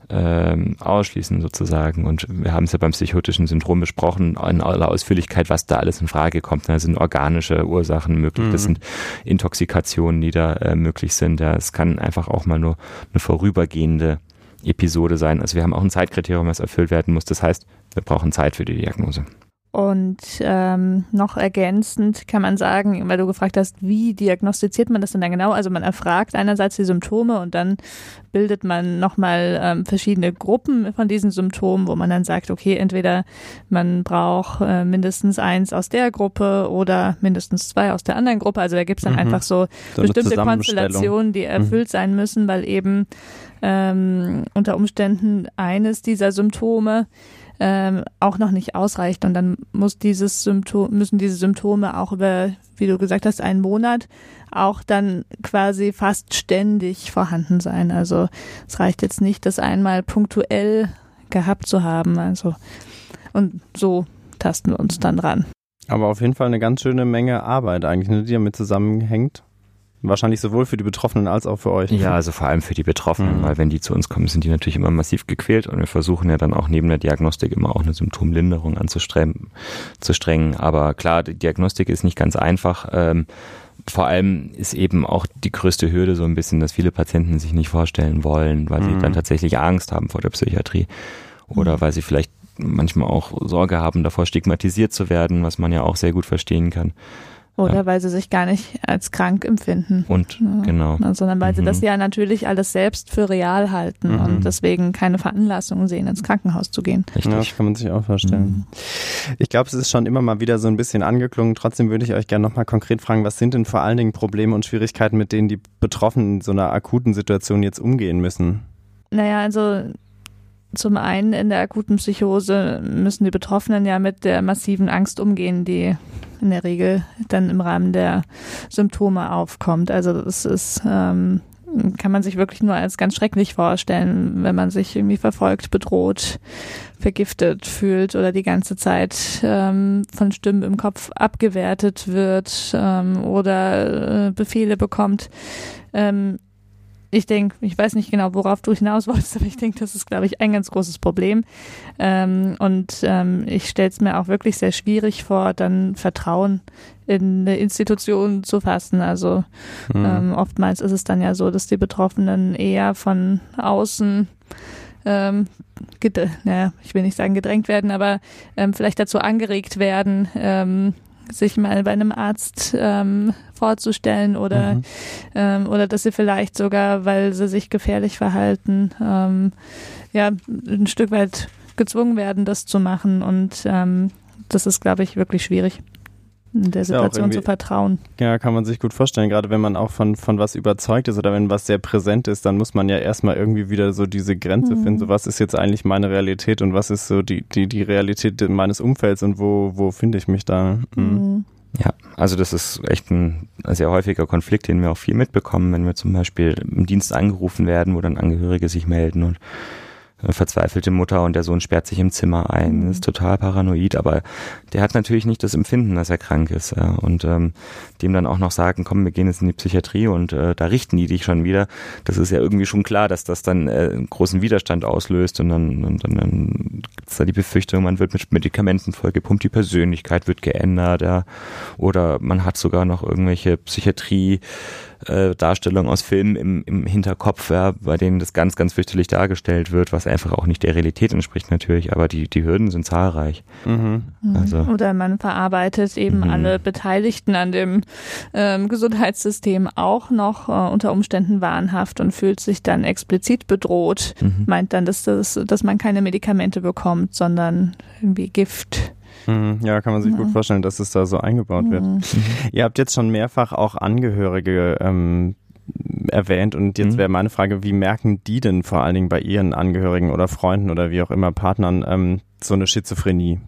ähm, ausschließen sozusagen. Und wir haben es ja beim psychotischen Syndrom besprochen, in aller Ausführlichkeit, was da alles in Frage kommt. Da sind organische Ursachen möglich, das Mhm. sind Intoxikationen, die da äh, möglich sind. Ja, es kann einfach auch mal nur eine vorübergehende Episode sein. Also wir haben auch ein Zeitkriterium, was erfüllt werden muss. Das heißt, wir brauchen Zeit für die Diagnose. Und ähm, noch ergänzend kann man sagen, weil du gefragt hast, wie diagnostiziert man das denn dann genau? Also man erfragt einerseits die Symptome und dann bildet man nochmal ähm, verschiedene Gruppen von diesen Symptomen, wo man dann sagt, okay, entweder man braucht äh, mindestens eins aus der Gruppe oder mindestens zwei aus der anderen Gruppe. Also da gibt es dann mhm. einfach so, so bestimmte Konstellationen, die erfüllt mhm. sein müssen, weil eben ähm, unter Umständen eines dieser Symptome ähm, auch noch nicht ausreicht. Und dann muss dieses Symptom, müssen diese Symptome auch über, wie du gesagt hast, einen Monat auch dann quasi fast ständig vorhanden sein. Also es reicht jetzt nicht, das einmal punktuell gehabt zu haben. Also und so tasten wir uns dann ran. Aber auf jeden Fall eine ganz schöne Menge Arbeit eigentlich, ne, die damit zusammenhängt. Wahrscheinlich sowohl für die Betroffenen als auch für euch. Ja, also vor allem für die Betroffenen, mhm. weil wenn die zu uns kommen, sind die natürlich immer massiv gequält und wir versuchen ja dann auch neben der Diagnostik immer auch eine Symptomlinderung anzustreben, zu strengen. Aber klar, die Diagnostik ist nicht ganz einfach. Ähm, vor allem ist eben auch die größte Hürde so ein bisschen, dass viele Patienten sich nicht vorstellen wollen, weil mhm. sie dann tatsächlich Angst haben vor der Psychiatrie oder mhm. weil sie vielleicht manchmal auch Sorge haben, davor stigmatisiert zu werden, was man ja auch sehr gut verstehen kann. Oder ja. weil sie sich gar nicht als krank empfinden. Und, ja. genau. Sondern weil mhm. sie das ja natürlich alles selbst für real halten mhm. und deswegen keine Veranlassung sehen, ins Krankenhaus zu gehen. Richtig. Ja, das kann man sich auch vorstellen. Mhm. Ich glaube, es ist schon immer mal wieder so ein bisschen angeklungen. Trotzdem würde ich euch gerne nochmal konkret fragen, was sind denn vor allen Dingen Probleme und Schwierigkeiten, mit denen die Betroffenen in so einer akuten Situation jetzt umgehen müssen? Naja, also zum einen in der akuten Psychose müssen die Betroffenen ja mit der massiven Angst umgehen, die in der Regel dann im Rahmen der Symptome aufkommt. Also das ist ähm, kann man sich wirklich nur als ganz schrecklich vorstellen, wenn man sich irgendwie verfolgt, bedroht, vergiftet fühlt oder die ganze Zeit ähm, von Stimmen im Kopf abgewertet wird ähm, oder äh, Befehle bekommt. Ähm, ich denke, ich weiß nicht genau, worauf du hinaus wolltest, aber ich denke, das ist, glaube ich, ein ganz großes Problem. Ähm, und ähm, ich stelle es mir auch wirklich sehr schwierig vor, dann Vertrauen in eine Institution zu fassen. Also mhm. ähm, oftmals ist es dann ja so, dass die Betroffenen eher von außen ähm, naja, ich will nicht sagen gedrängt werden, aber ähm, vielleicht dazu angeregt werden, ähm, sich mal bei einem Arzt ähm, vorzustellen oder, mhm. ähm, oder dass sie vielleicht sogar, weil sie sich gefährlich verhalten, ähm, ja, ein Stück weit gezwungen werden, das zu machen. Und ähm, das ist, glaube ich, wirklich schwierig in der Situation ja, zu vertrauen. Ja, kann man sich gut vorstellen. Gerade wenn man auch von, von was überzeugt ist oder wenn was sehr präsent ist, dann muss man ja erstmal irgendwie wieder so diese Grenze mhm. finden. So, was ist jetzt eigentlich meine Realität und was ist so die, die, die Realität meines Umfelds und wo, wo finde ich mich da? Mhm. Mhm. Ja, also das ist echt ein sehr häufiger Konflikt, den wir auch viel mitbekommen, wenn wir zum Beispiel im Dienst angerufen werden, wo dann Angehörige sich melden und verzweifelte Mutter und der Sohn sperrt sich im Zimmer ein, mhm. ist total paranoid, aber der hat natürlich nicht das Empfinden, dass er krank ist. Ja. Und ähm, dem dann auch noch sagen, komm, wir gehen jetzt in die Psychiatrie und äh, da richten die dich schon wieder. Das ist ja irgendwie schon klar, dass das dann äh, einen großen Widerstand auslöst und dann, und dann, dann gibt es da die Befürchtung, man wird mit Medikamenten vollgepumpt, die Persönlichkeit wird geändert, ja. Oder man hat sogar noch irgendwelche Psychiatrie äh, Darstellungen aus Filmen im, im Hinterkopf, ja, bei denen das ganz, ganz fürchterlich dargestellt wird, was einfach auch nicht der Realität entspricht natürlich, aber die, die Hürden sind zahlreich. Mhm. Also. Oder man verarbeitet eben mhm. alle Beteiligten an dem ähm, Gesundheitssystem auch noch äh, unter Umständen wahnhaft und fühlt sich dann explizit bedroht, mhm. meint dann, dass, das, dass man keine Medikamente bekommt, sondern irgendwie Gift. Mhm. Ja, kann man sich ja. gut vorstellen, dass es da so eingebaut wird. Mhm. Ihr habt jetzt schon mehrfach auch Angehörige ähm, erwähnt und jetzt mhm. wäre meine Frage, wie merken die denn vor allen Dingen bei ihren Angehörigen oder Freunden oder wie auch immer Partnern ähm, so eine Schizophrenie?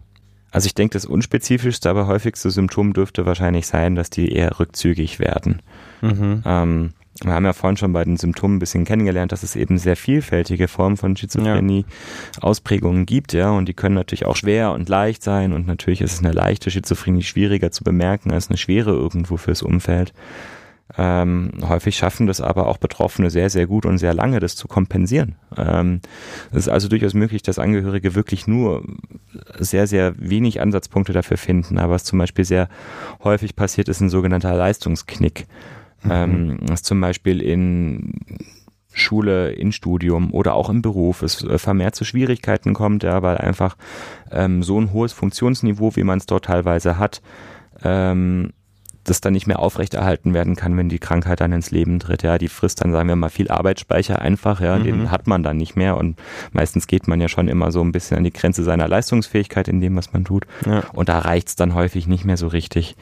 Also ich denke, das unspezifischste, aber häufigste Symptom dürfte wahrscheinlich sein, dass die eher rückzügig werden. Mhm. Ähm, wir haben ja vorhin schon bei den Symptomen ein bisschen kennengelernt, dass es eben sehr vielfältige Formen von Schizophrenie, ja. Ausprägungen gibt, ja, und die können natürlich auch schwer und leicht sein und natürlich ist es eine leichte Schizophrenie schwieriger zu bemerken als eine schwere irgendwo fürs Umfeld. Ähm, häufig schaffen das aber auch Betroffene sehr, sehr gut und sehr lange, das zu kompensieren. Ähm, es ist also durchaus möglich, dass Angehörige wirklich nur sehr, sehr wenig Ansatzpunkte dafür finden. Aber was zum Beispiel sehr häufig passiert, ist ein sogenannter Leistungsknick. Mhm. Ähm, was zum Beispiel in Schule, in Studium oder auch im Beruf es äh, vermehrt zu Schwierigkeiten kommt, ja, weil einfach ähm, so ein hohes Funktionsniveau, wie man es dort teilweise hat, ähm, das dann nicht mehr aufrechterhalten werden kann, wenn die Krankheit dann ins Leben tritt. Ja, die frisst dann, sagen wir mal, viel Arbeitsspeicher einfach, ja, mhm. den hat man dann nicht mehr und meistens geht man ja schon immer so ein bisschen an die Grenze seiner Leistungsfähigkeit in dem, was man tut. Ja. Und da reicht's dann häufig nicht mehr so richtig.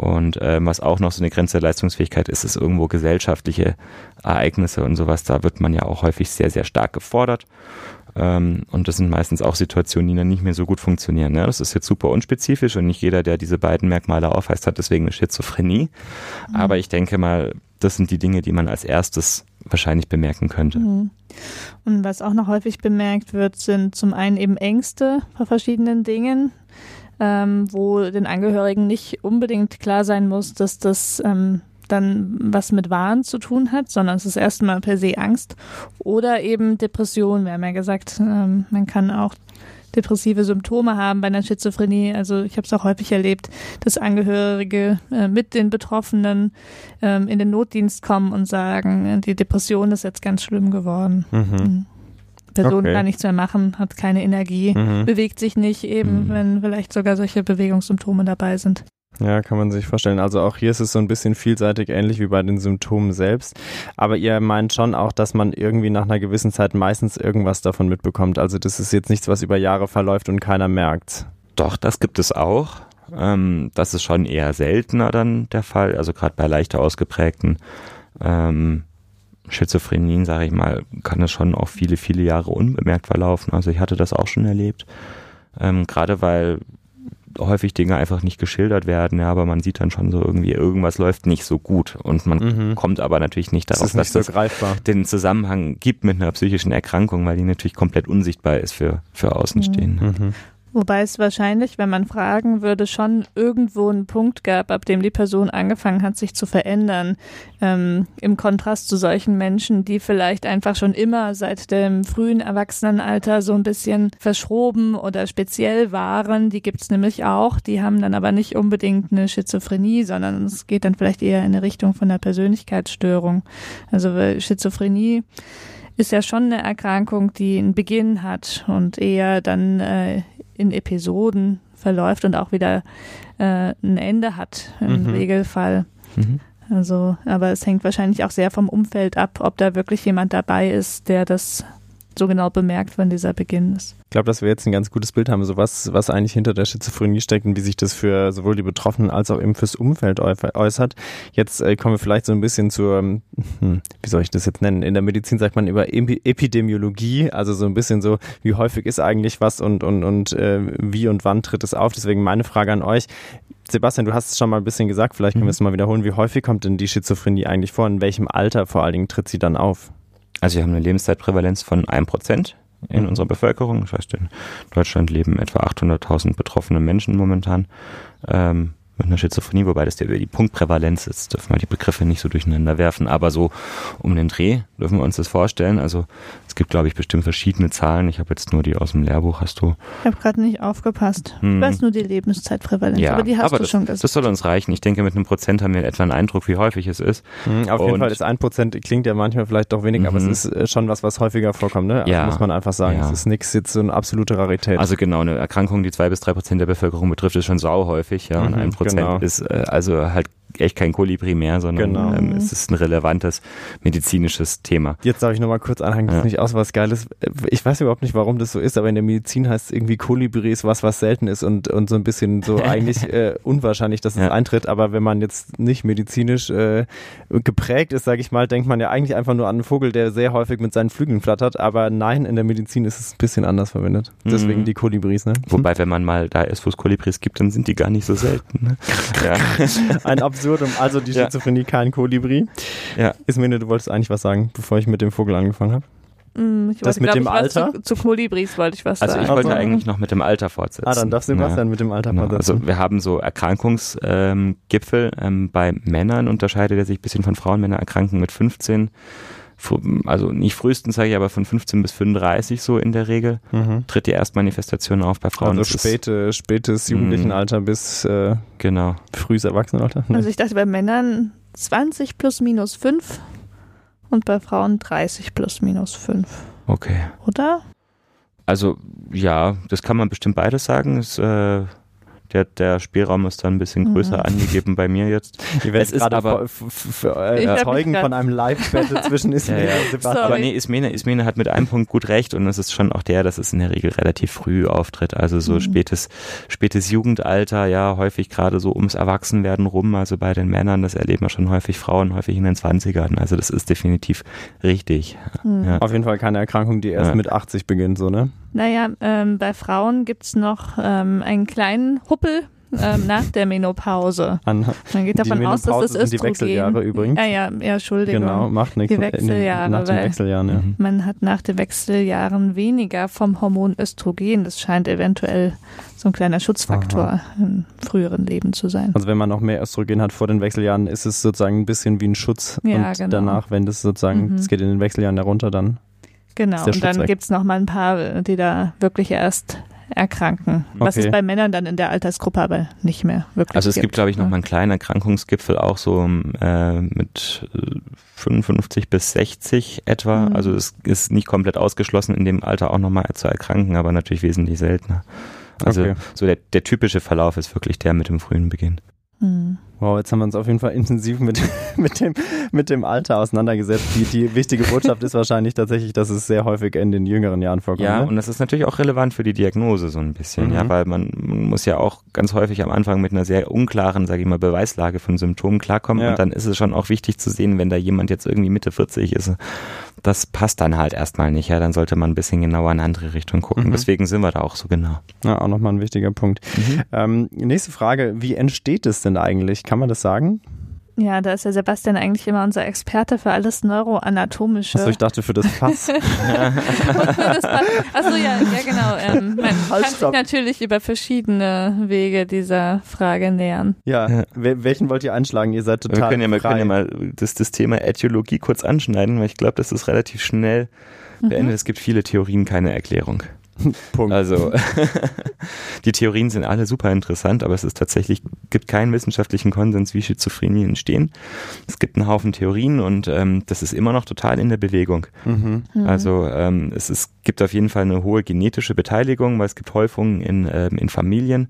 Und ähm, was auch noch so eine Grenze der Leistungsfähigkeit ist, ist irgendwo gesellschaftliche Ereignisse und sowas. Da wird man ja auch häufig sehr, sehr stark gefordert. Ähm, und das sind meistens auch Situationen, die dann nicht mehr so gut funktionieren. Ne? Das ist jetzt super unspezifisch und nicht jeder, der diese beiden Merkmale aufweist, hat deswegen eine Schizophrenie. Mhm. Aber ich denke mal, das sind die Dinge, die man als erstes wahrscheinlich bemerken könnte. Mhm. Und was auch noch häufig bemerkt wird, sind zum einen eben Ängste vor verschiedenen Dingen, ähm, wo den Angehörigen nicht unbedingt klar sein muss, dass das ähm, dann was mit Wahn zu tun hat, sondern es ist erstmal per se Angst oder eben Depression. Wir haben ja gesagt, ähm, man kann auch depressive Symptome haben bei einer Schizophrenie. Also ich habe es auch häufig erlebt, dass Angehörige äh, mit den Betroffenen ähm, in den Notdienst kommen und sagen, die Depression ist jetzt ganz schlimm geworden. Mhm. Person okay. kann nichts mehr machen, hat keine Energie, mhm. bewegt sich nicht, eben, mhm. wenn vielleicht sogar solche Bewegungssymptome dabei sind. Ja, kann man sich vorstellen. Also auch hier ist es so ein bisschen vielseitig ähnlich wie bei den Symptomen selbst. Aber ihr meint schon auch, dass man irgendwie nach einer gewissen Zeit meistens irgendwas davon mitbekommt. Also das ist jetzt nichts, was über Jahre verläuft und keiner merkt. Doch, das gibt es auch. Ähm, das ist schon eher seltener dann der Fall. Also gerade bei leichter ausgeprägten ähm, Schizophrenien, sage ich mal, kann es schon auch viele, viele Jahre unbemerkt verlaufen. Also ich hatte das auch schon erlebt. Ähm, Gerade weil häufig Dinge einfach nicht geschildert werden, ja, aber man sieht dann schon so irgendwie, irgendwas läuft nicht so gut und man mhm. kommt aber natürlich nicht darauf, das dass so das den Zusammenhang gibt mit einer psychischen Erkrankung, weil die natürlich komplett unsichtbar ist für, für Außenstehende. Mhm. Wobei es wahrscheinlich, wenn man fragen würde, schon irgendwo einen Punkt gab, ab dem die Person angefangen hat, sich zu verändern. Ähm, Im Kontrast zu solchen Menschen, die vielleicht einfach schon immer seit dem frühen Erwachsenenalter so ein bisschen verschroben oder speziell waren. Die gibt's nämlich auch. Die haben dann aber nicht unbedingt eine Schizophrenie, sondern es geht dann vielleicht eher in eine Richtung von einer Persönlichkeitsstörung. Also Schizophrenie ist ja schon eine Erkrankung, die einen Beginn hat und eher dann äh, in Episoden verläuft und auch wieder äh, ein Ende hat im mhm. Regelfall. Mhm. Also, aber es hängt wahrscheinlich auch sehr vom Umfeld ab, ob da wirklich jemand dabei ist, der das so genau bemerkt, wann dieser Beginn ist. Ich glaube, dass wir jetzt ein ganz gutes Bild haben, so was, was eigentlich hinter der Schizophrenie steckt und wie sich das für sowohl die Betroffenen als auch eben fürs Umfeld äußert. Jetzt äh, kommen wir vielleicht so ein bisschen zur, hm, wie soll ich das jetzt nennen? In der Medizin sagt man über Epidemiologie, also so ein bisschen so, wie häufig ist eigentlich was und, und, und äh, wie und wann tritt es auf. Deswegen meine Frage an euch. Sebastian, du hast es schon mal ein bisschen gesagt, vielleicht können wir es mhm. mal wiederholen. Wie häufig kommt denn die Schizophrenie eigentlich vor? In welchem Alter vor allen Dingen tritt sie dann auf? Also wir haben eine Lebenszeitprävalenz von 1% in mhm. unserer Bevölkerung. Das heißt, in Deutschland leben etwa 800.000 betroffene Menschen momentan. Ähm, mit einer Schizophrenie, wobei das ja die Punktprävalenz ist, dürfen wir die Begriffe nicht so durcheinander werfen, aber so um den Dreh dürfen wir uns das vorstellen. Also es gibt, glaube ich, bestimmt verschiedene Zahlen. Ich habe jetzt nur die aus dem Lehrbuch, hast du? Ich habe gerade nicht aufgepasst. Hm. Ich weiß nur die Lebenszeitprävalenz, ja, aber die hast aber du das, schon gesagt. Das soll uns reichen. Ich denke, mit einem Prozent haben wir etwa einen Eindruck, wie häufig es ist. Mhm, auf Und jeden Fall ist ein Prozent, klingt ja manchmal vielleicht doch wenig, mhm. aber es mhm. ist äh, schon was, was häufiger vorkommt. Ne? Also ja, muss man einfach sagen. Ja. Es ist nichts jetzt so eine absolute Rarität. Also genau, eine Erkrankung, die zwei bis drei Prozent der Bevölkerung betrifft, ist schon sau häufig. Ja, und mhm, ein Prozent genau. ist äh, also halt echt kein Kolibri mehr, sondern genau. ähm, es ist ein relevantes medizinisches Thema. Jetzt darf ich nochmal kurz anhängen, das ja. ist nicht aus was Geiles. Ich weiß überhaupt nicht, warum das so ist, aber in der Medizin heißt es irgendwie Kolibri ist was, was selten ist und, und so ein bisschen so eigentlich äh, unwahrscheinlich, dass es ja. eintritt. Aber wenn man jetzt nicht medizinisch äh, geprägt ist, sage ich mal, denkt man ja eigentlich einfach nur an einen Vogel, der sehr häufig mit seinen Flügeln flattert. Aber nein, in der Medizin ist es ein bisschen anders verwendet. Deswegen mhm. die Kolibris. Ne? Wobei, wenn man mal da ist, wo es Kolibris gibt, dann sind die gar nicht so selten. Ne? Ja. ein Absurdum. Also die Schizophrenie, ja. kein Kolibri. Ja. Ismene, du wolltest eigentlich was sagen, bevor ich mit dem Vogel angefangen habe. Mm, ich das wollte, mit dem Alter? Zu, zu, Kolibris wollte ich was also sagen. Also ich wollte eigentlich noch mit dem Alter fortsetzen. Ah, dann darfst du was ja. mit dem Alter genau. fortsetzen. Also wir haben so Erkrankungsgipfel. Ähm, bei Männern unterscheidet er sich ein bisschen von Frauen. Männer erkranken mit 15 also nicht frühestens sage ich, aber von 15 bis 35 so in der Regel, mhm. tritt die Erstmanifestation auf bei Frauen. Also späte, spätes mhm. Jugendlichenalter bis äh, genau. frühes Erwachsenenalter. Ne? Also ich dachte bei Männern 20 plus minus 5 und bei Frauen 30 plus minus 5. Okay. Oder? Also ja, das kann man bestimmt beides sagen. Es, äh, der, der Spielraum ist dann ein bisschen größer mhm. angegeben bei mir jetzt. Ihr werdet gerade aber äh, Zeugen von einem Live-Battle zwischen Ismene ja, ja. und Sebastian. Aber nee, Ismene, Ismene hat mit einem Punkt gut recht und es ist schon auch der, dass es in der Regel relativ früh auftritt. Also so mhm. spätes, spätes Jugendalter, ja, häufig gerade so ums Erwachsenwerden rum. Also bei den Männern, das erleben wir schon häufig Frauen, häufig in den 20ern. Also das ist definitiv richtig. Mhm. Ja. Auf jeden Fall keine Erkrankung, die erst mit 80 beginnt, so, ne? Naja, ähm, bei Frauen gibt's noch ähm, einen kleinen Huppel ähm, nach der Menopause. An, Man geht davon aus, dass das Östrogen... Sind die Wechseljahre übrigens. Ja, ja, ja, Entschuldigung. Genau, macht nichts. Die Wechseljahre. Nach den Wechseljahren, ja. Man hat nach den Wechseljahren weniger vom Hormon Östrogen. Das scheint eventuell so ein kleiner Schutzfaktor Aha. im früheren Leben zu sein. Also wenn man noch mehr Östrogen hat vor den Wechseljahren, ist es sozusagen ein bisschen wie ein Schutz. Ja, und genau. danach, wenn das sozusagen, es mhm. geht in den Wechseljahren herunter, dann Genau, und dann gibt es noch mal ein paar, die da wirklich erst erkranken. Was okay. es bei Männern dann in der Altersgruppe aber nicht mehr wirklich Also es gibt, gibt glaube ich, noch mal einen kleinen Erkrankungsgipfel, auch so äh, mit 55 bis 60 etwa. Mhm. Also es ist nicht komplett ausgeschlossen, in dem Alter auch noch mal zu erkranken, aber natürlich wesentlich seltener. Also okay. so der, der typische Verlauf ist wirklich der mit dem frühen Beginn. Mhm. Wow, jetzt haben wir uns auf jeden Fall intensiv mit, mit, dem, mit dem Alter auseinandergesetzt. Die, die wichtige Botschaft ist wahrscheinlich tatsächlich, dass es sehr häufig in den jüngeren Jahren vorkommt. Ja, ne? und das ist natürlich auch relevant für die Diagnose so ein bisschen, mhm. ja, weil man, muss ja auch ganz häufig am Anfang mit einer sehr unklaren, sage ich mal, Beweislage von Symptomen klarkommen. Ja. Und dann ist es schon auch wichtig zu sehen, wenn da jemand jetzt irgendwie Mitte 40 ist, das passt dann halt erstmal nicht. Ja, dann sollte man ein bisschen genauer in eine andere Richtung gucken. Mhm. Deswegen sind wir da auch so genau. Ja, auch nochmal ein wichtiger Punkt. Mhm. Ähm, nächste Frage, wie entsteht es denn eigentlich? Kann man das sagen? Ja, da ist der Sebastian eigentlich immer unser Experte für alles Neuroanatomische. Achso, ich dachte für das Fass. Achso, ja, ja, genau. Ähm, man halt, kann sich natürlich über verschiedene Wege dieser Frage nähern. Ja, welchen wollt ihr einschlagen? Ihr seid total Wir können ja, wir können ja mal das, das Thema Äthiologie kurz anschneiden, weil ich glaube, das ist relativ schnell beendet. Mhm. Es gibt viele Theorien, keine Erklärung. Punkt. Also die Theorien sind alle super interessant, aber es ist tatsächlich gibt keinen wissenschaftlichen Konsens, wie Schizophrenie entstehen. Es gibt einen Haufen Theorien und ähm, das ist immer noch total in der Bewegung. Mhm. Mhm. Also ähm, es ist, gibt auf jeden Fall eine hohe genetische Beteiligung, weil es gibt Häufungen in, ähm, in Familien.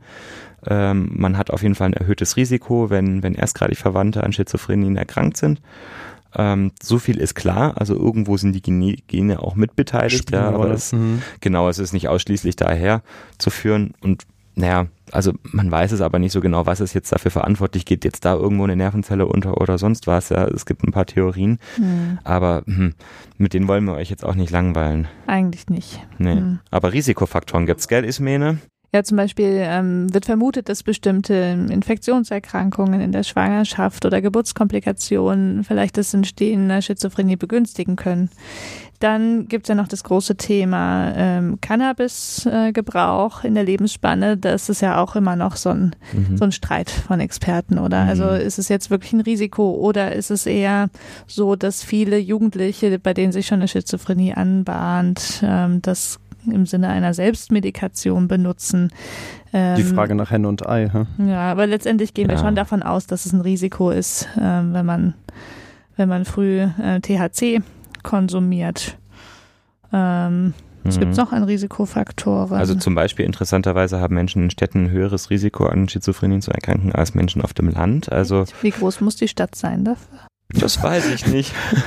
Ähm, man hat auf jeden Fall ein erhöhtes Risiko, wenn, wenn erstgradig Verwandte an Schizophrenien erkrankt sind. Ähm, so viel ist klar, also irgendwo sind die Gene, Gene auch mitbeteiligt, ja, aber es, mhm. genau, es ist nicht ausschließlich daher zu führen und naja, also man weiß es aber nicht so genau, was ist jetzt dafür verantwortlich, geht jetzt da irgendwo eine Nervenzelle unter oder sonst was, ja, es gibt ein paar Theorien, mhm. aber hm, mit denen wollen wir euch jetzt auch nicht langweilen. Eigentlich nicht. Nee, mhm. aber Risikofaktoren gibt's, gell, Ismene? Ja, zum Beispiel ähm, wird vermutet, dass bestimmte Infektionserkrankungen in der Schwangerschaft oder Geburtskomplikationen vielleicht das Entstehen einer Schizophrenie begünstigen können. Dann gibt's ja noch das große Thema ähm, Cannabisgebrauch äh, in der Lebensspanne. Das ist ja auch immer noch so ein, mhm. so ein Streit von Experten, oder? Also mhm. Also ist es jetzt wirklich ein Risiko oder ist es eher so, dass viele Jugendliche, bei denen sich schon eine Schizophrenie anbahnt, ähm, das im Sinne einer Selbstmedikation benutzen. Ähm, Die Frage nach Henne und Ei. Hm? Ja, aber letztendlich gehen ja. wir schon davon aus, dass es ein Risiko ist, ähm, wenn man wenn man früh äh, THC konsumiert. Ähm, es mhm. gibt noch an Risikofaktoren. Also zum Beispiel interessanterweise haben Menschen in Städten ein höheres Risiko an Schizophrenie zu erkranken als Menschen auf dem Land. Also wie groß muss die Stadt sein dafür? Das weiß ich nicht.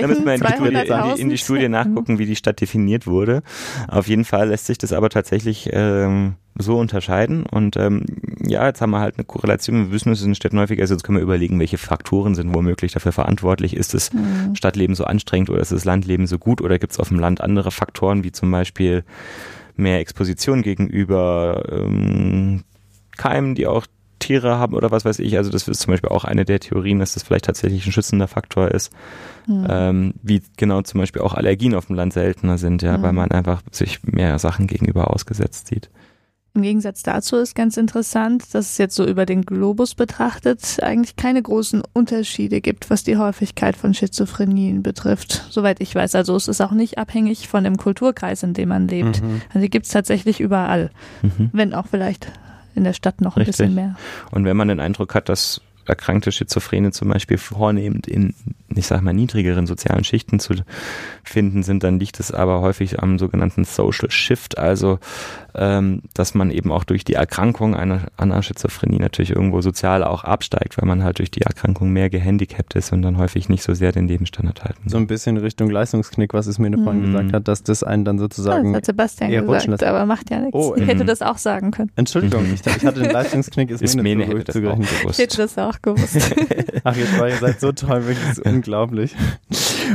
da müssen wir in die, Studie, in, die, Studie, nachgucken, wie die Stadt definiert wurde. Auf jeden Fall lässt sich das aber tatsächlich ähm, so unterscheiden. Und ähm, ja, jetzt haben wir halt eine Korrelation. Wir wissen, es in Städten häufig, also jetzt können wir überlegen, welche Faktoren sind womöglich dafür verantwortlich. Ist das mhm. Stadtleben so anstrengend oder ist das Landleben so gut oder gibt es auf dem Land andere Faktoren, wie zum Beispiel mehr Exposition gegenüber ähm, Keimen, die auch Tiere haben oder was weiß ich. Also das ist zum Beispiel auch eine der Theorien, dass das vielleicht tatsächlich ein schützender Faktor ist. Mhm. Ähm, wie genau zum Beispiel auch Allergien auf dem Land seltener sind, ja, mhm. weil man einfach sich mehr Sachen gegenüber ausgesetzt sieht. Im Gegensatz dazu ist ganz interessant, dass es jetzt so über den Globus betrachtet eigentlich keine großen Unterschiede gibt, was die Häufigkeit von Schizophrenien betrifft. Soweit ich weiß. Also es ist auch nicht abhängig von dem Kulturkreis, in dem man lebt. Mhm. Also die gibt es tatsächlich überall. Mhm. Wenn auch vielleicht in der Stadt noch ein Richtig. bisschen mehr. Und wenn man den Eindruck hat, dass erkrankte Schizophrene zum Beispiel vornehmend in, ich sag mal, niedrigeren sozialen Schichten zu finden sind, dann liegt es aber häufig am sogenannten Social Shift, also ähm, dass man eben auch durch die Erkrankung einer, einer Schizophrenie natürlich irgendwo sozial auch absteigt, weil man halt durch die Erkrankung mehr gehandicapt ist und dann häufig nicht so sehr den Lebensstandard halten. So ein bisschen Richtung Leistungsknick, was es mir mhm. vorhin gesagt hat, dass das einen dann sozusagen. Ja, das hat Sebastian gesagt, aber macht ja nichts. Oh, ich hätte das auch sagen können. Entschuldigung, ich, ich hatte den Leistungsknick, ist, ist mir nicht hätte das auch gewusst. Ich hätte das auch gewusst. Ach, jetzt war ihr seid so toll, wirklich unglaublich.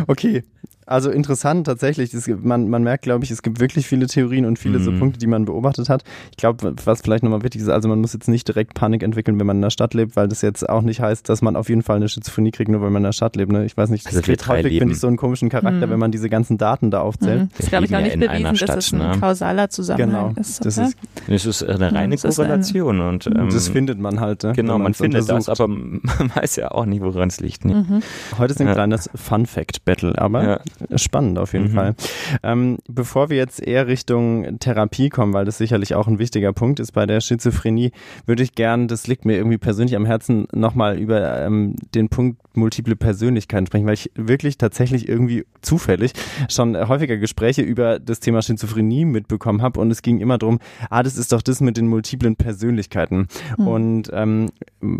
Okay, also interessant tatsächlich. Es, man, man merkt, glaube ich, es gibt wirklich viele Theorien und viele mhm. so Punkte, die man beobachtet hat. Ich glaube, was vielleicht nochmal wichtig ist, also man muss jetzt nicht direkt Panik entwickeln, wenn man in der Stadt lebt, weil das jetzt auch nicht heißt, dass man auf jeden Fall eine Schizophrenie kriegt, nur weil man in der Stadt lebt. Ne? Ich weiß nicht, das also kriegt häufig, finde ich, so einen komischen Charakter, mhm. wenn man diese ganzen Daten da aufzählt. Mhm. Das ist, glaube ich, auch nicht bewiesen, Stadt, dass es ein ne? kausaler Zusammenhang genau. ist. Das ist, das ist eine reine Korrelation. Ein, und, ähm, das findet man halt. Ne? Genau, man findet das, aber man weiß ja auch nicht, woran es liegt. Ne? Mhm. Heute ist ein ja. kleines Fun-Fact-Battle, aber ja. Spannend auf jeden mhm. Fall. Ähm, bevor wir jetzt eher Richtung Therapie kommen, weil das sicherlich auch ein wichtiger Punkt ist bei der Schizophrenie, würde ich gern, das liegt mir irgendwie persönlich am Herzen, nochmal über ähm, den Punkt multiple Persönlichkeiten sprechen, weil ich wirklich tatsächlich irgendwie zufällig schon häufiger Gespräche über das Thema Schizophrenie mitbekommen habe und es ging immer darum, ah, das ist doch das mit den multiplen Persönlichkeiten. Mhm. Und ähm,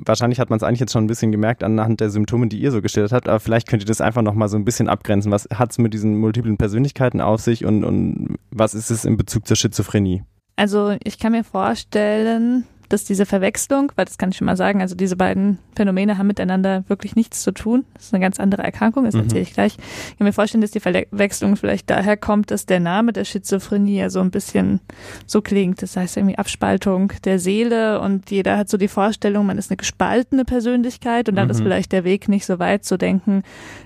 wahrscheinlich hat man es eigentlich jetzt schon ein bisschen gemerkt anhand der Symptome, die ihr so gestellt habt, aber vielleicht könnt ihr das einfach nochmal so ein bisschen abgrenzen. Was hat es mit diesen multiplen Persönlichkeiten auf sich und, und was ist es in Bezug zur Schizophrenie? Also ich kann mir vorstellen, dass diese Verwechslung, weil das kann ich schon mal sagen, also diese beiden Phänomene haben miteinander wirklich nichts zu tun. Das ist eine ganz andere Erkrankung, das mhm. erzähle ich gleich. Ich kann mir vorstellen, dass die Verwechslung vielleicht daher kommt, dass der Name der Schizophrenie ja so ein bisschen so klingt. Das heißt irgendwie Abspaltung der Seele und jeder hat so die Vorstellung, man ist eine gespaltene Persönlichkeit und dann mhm. ist vielleicht der Weg nicht so weit zu denken,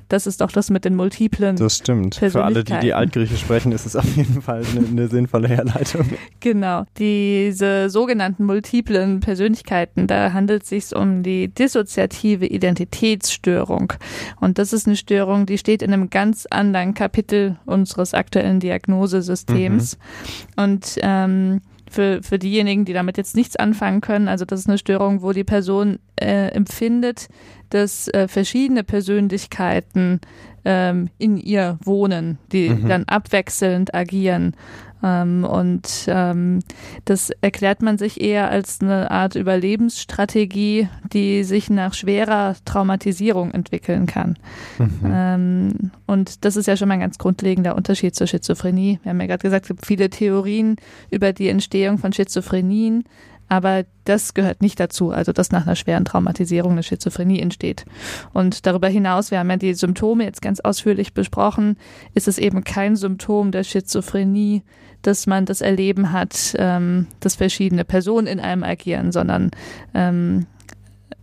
das ist doch das mit den multiplen. Das stimmt. Für alle, die die Altgriechisch sprechen, ist es auf jeden Fall eine, eine sinnvolle Herleitung. Genau. Diese sogenannten multiplen Persönlichkeiten, da handelt es sich um die dissoziative Identitätsstörung. Und das ist eine Störung, die steht in einem ganz anderen Kapitel unseres aktuellen Diagnosesystems. Mhm. Und ähm, für, für diejenigen, die damit jetzt nichts anfangen können, also das ist eine Störung, wo die Person äh, empfindet, dass äh, verschiedene Persönlichkeiten ähm, in ihr wohnen, die mhm. dann abwechselnd agieren. Ähm, und ähm, das erklärt man sich eher als eine Art Überlebensstrategie, die sich nach schwerer Traumatisierung entwickeln kann. Mhm. Ähm, und das ist ja schon mal ein ganz grundlegender Unterschied zur Schizophrenie. Wir haben ja gerade gesagt, es gibt viele Theorien über die Entstehung von Schizophrenien. Aber das gehört nicht dazu, also dass nach einer schweren Traumatisierung eine Schizophrenie entsteht. Und darüber hinaus, wir haben ja die Symptome jetzt ganz ausführlich besprochen, ist es eben kein Symptom der Schizophrenie, dass man das Erleben hat, ähm, dass verschiedene Personen in einem agieren, sondern ähm,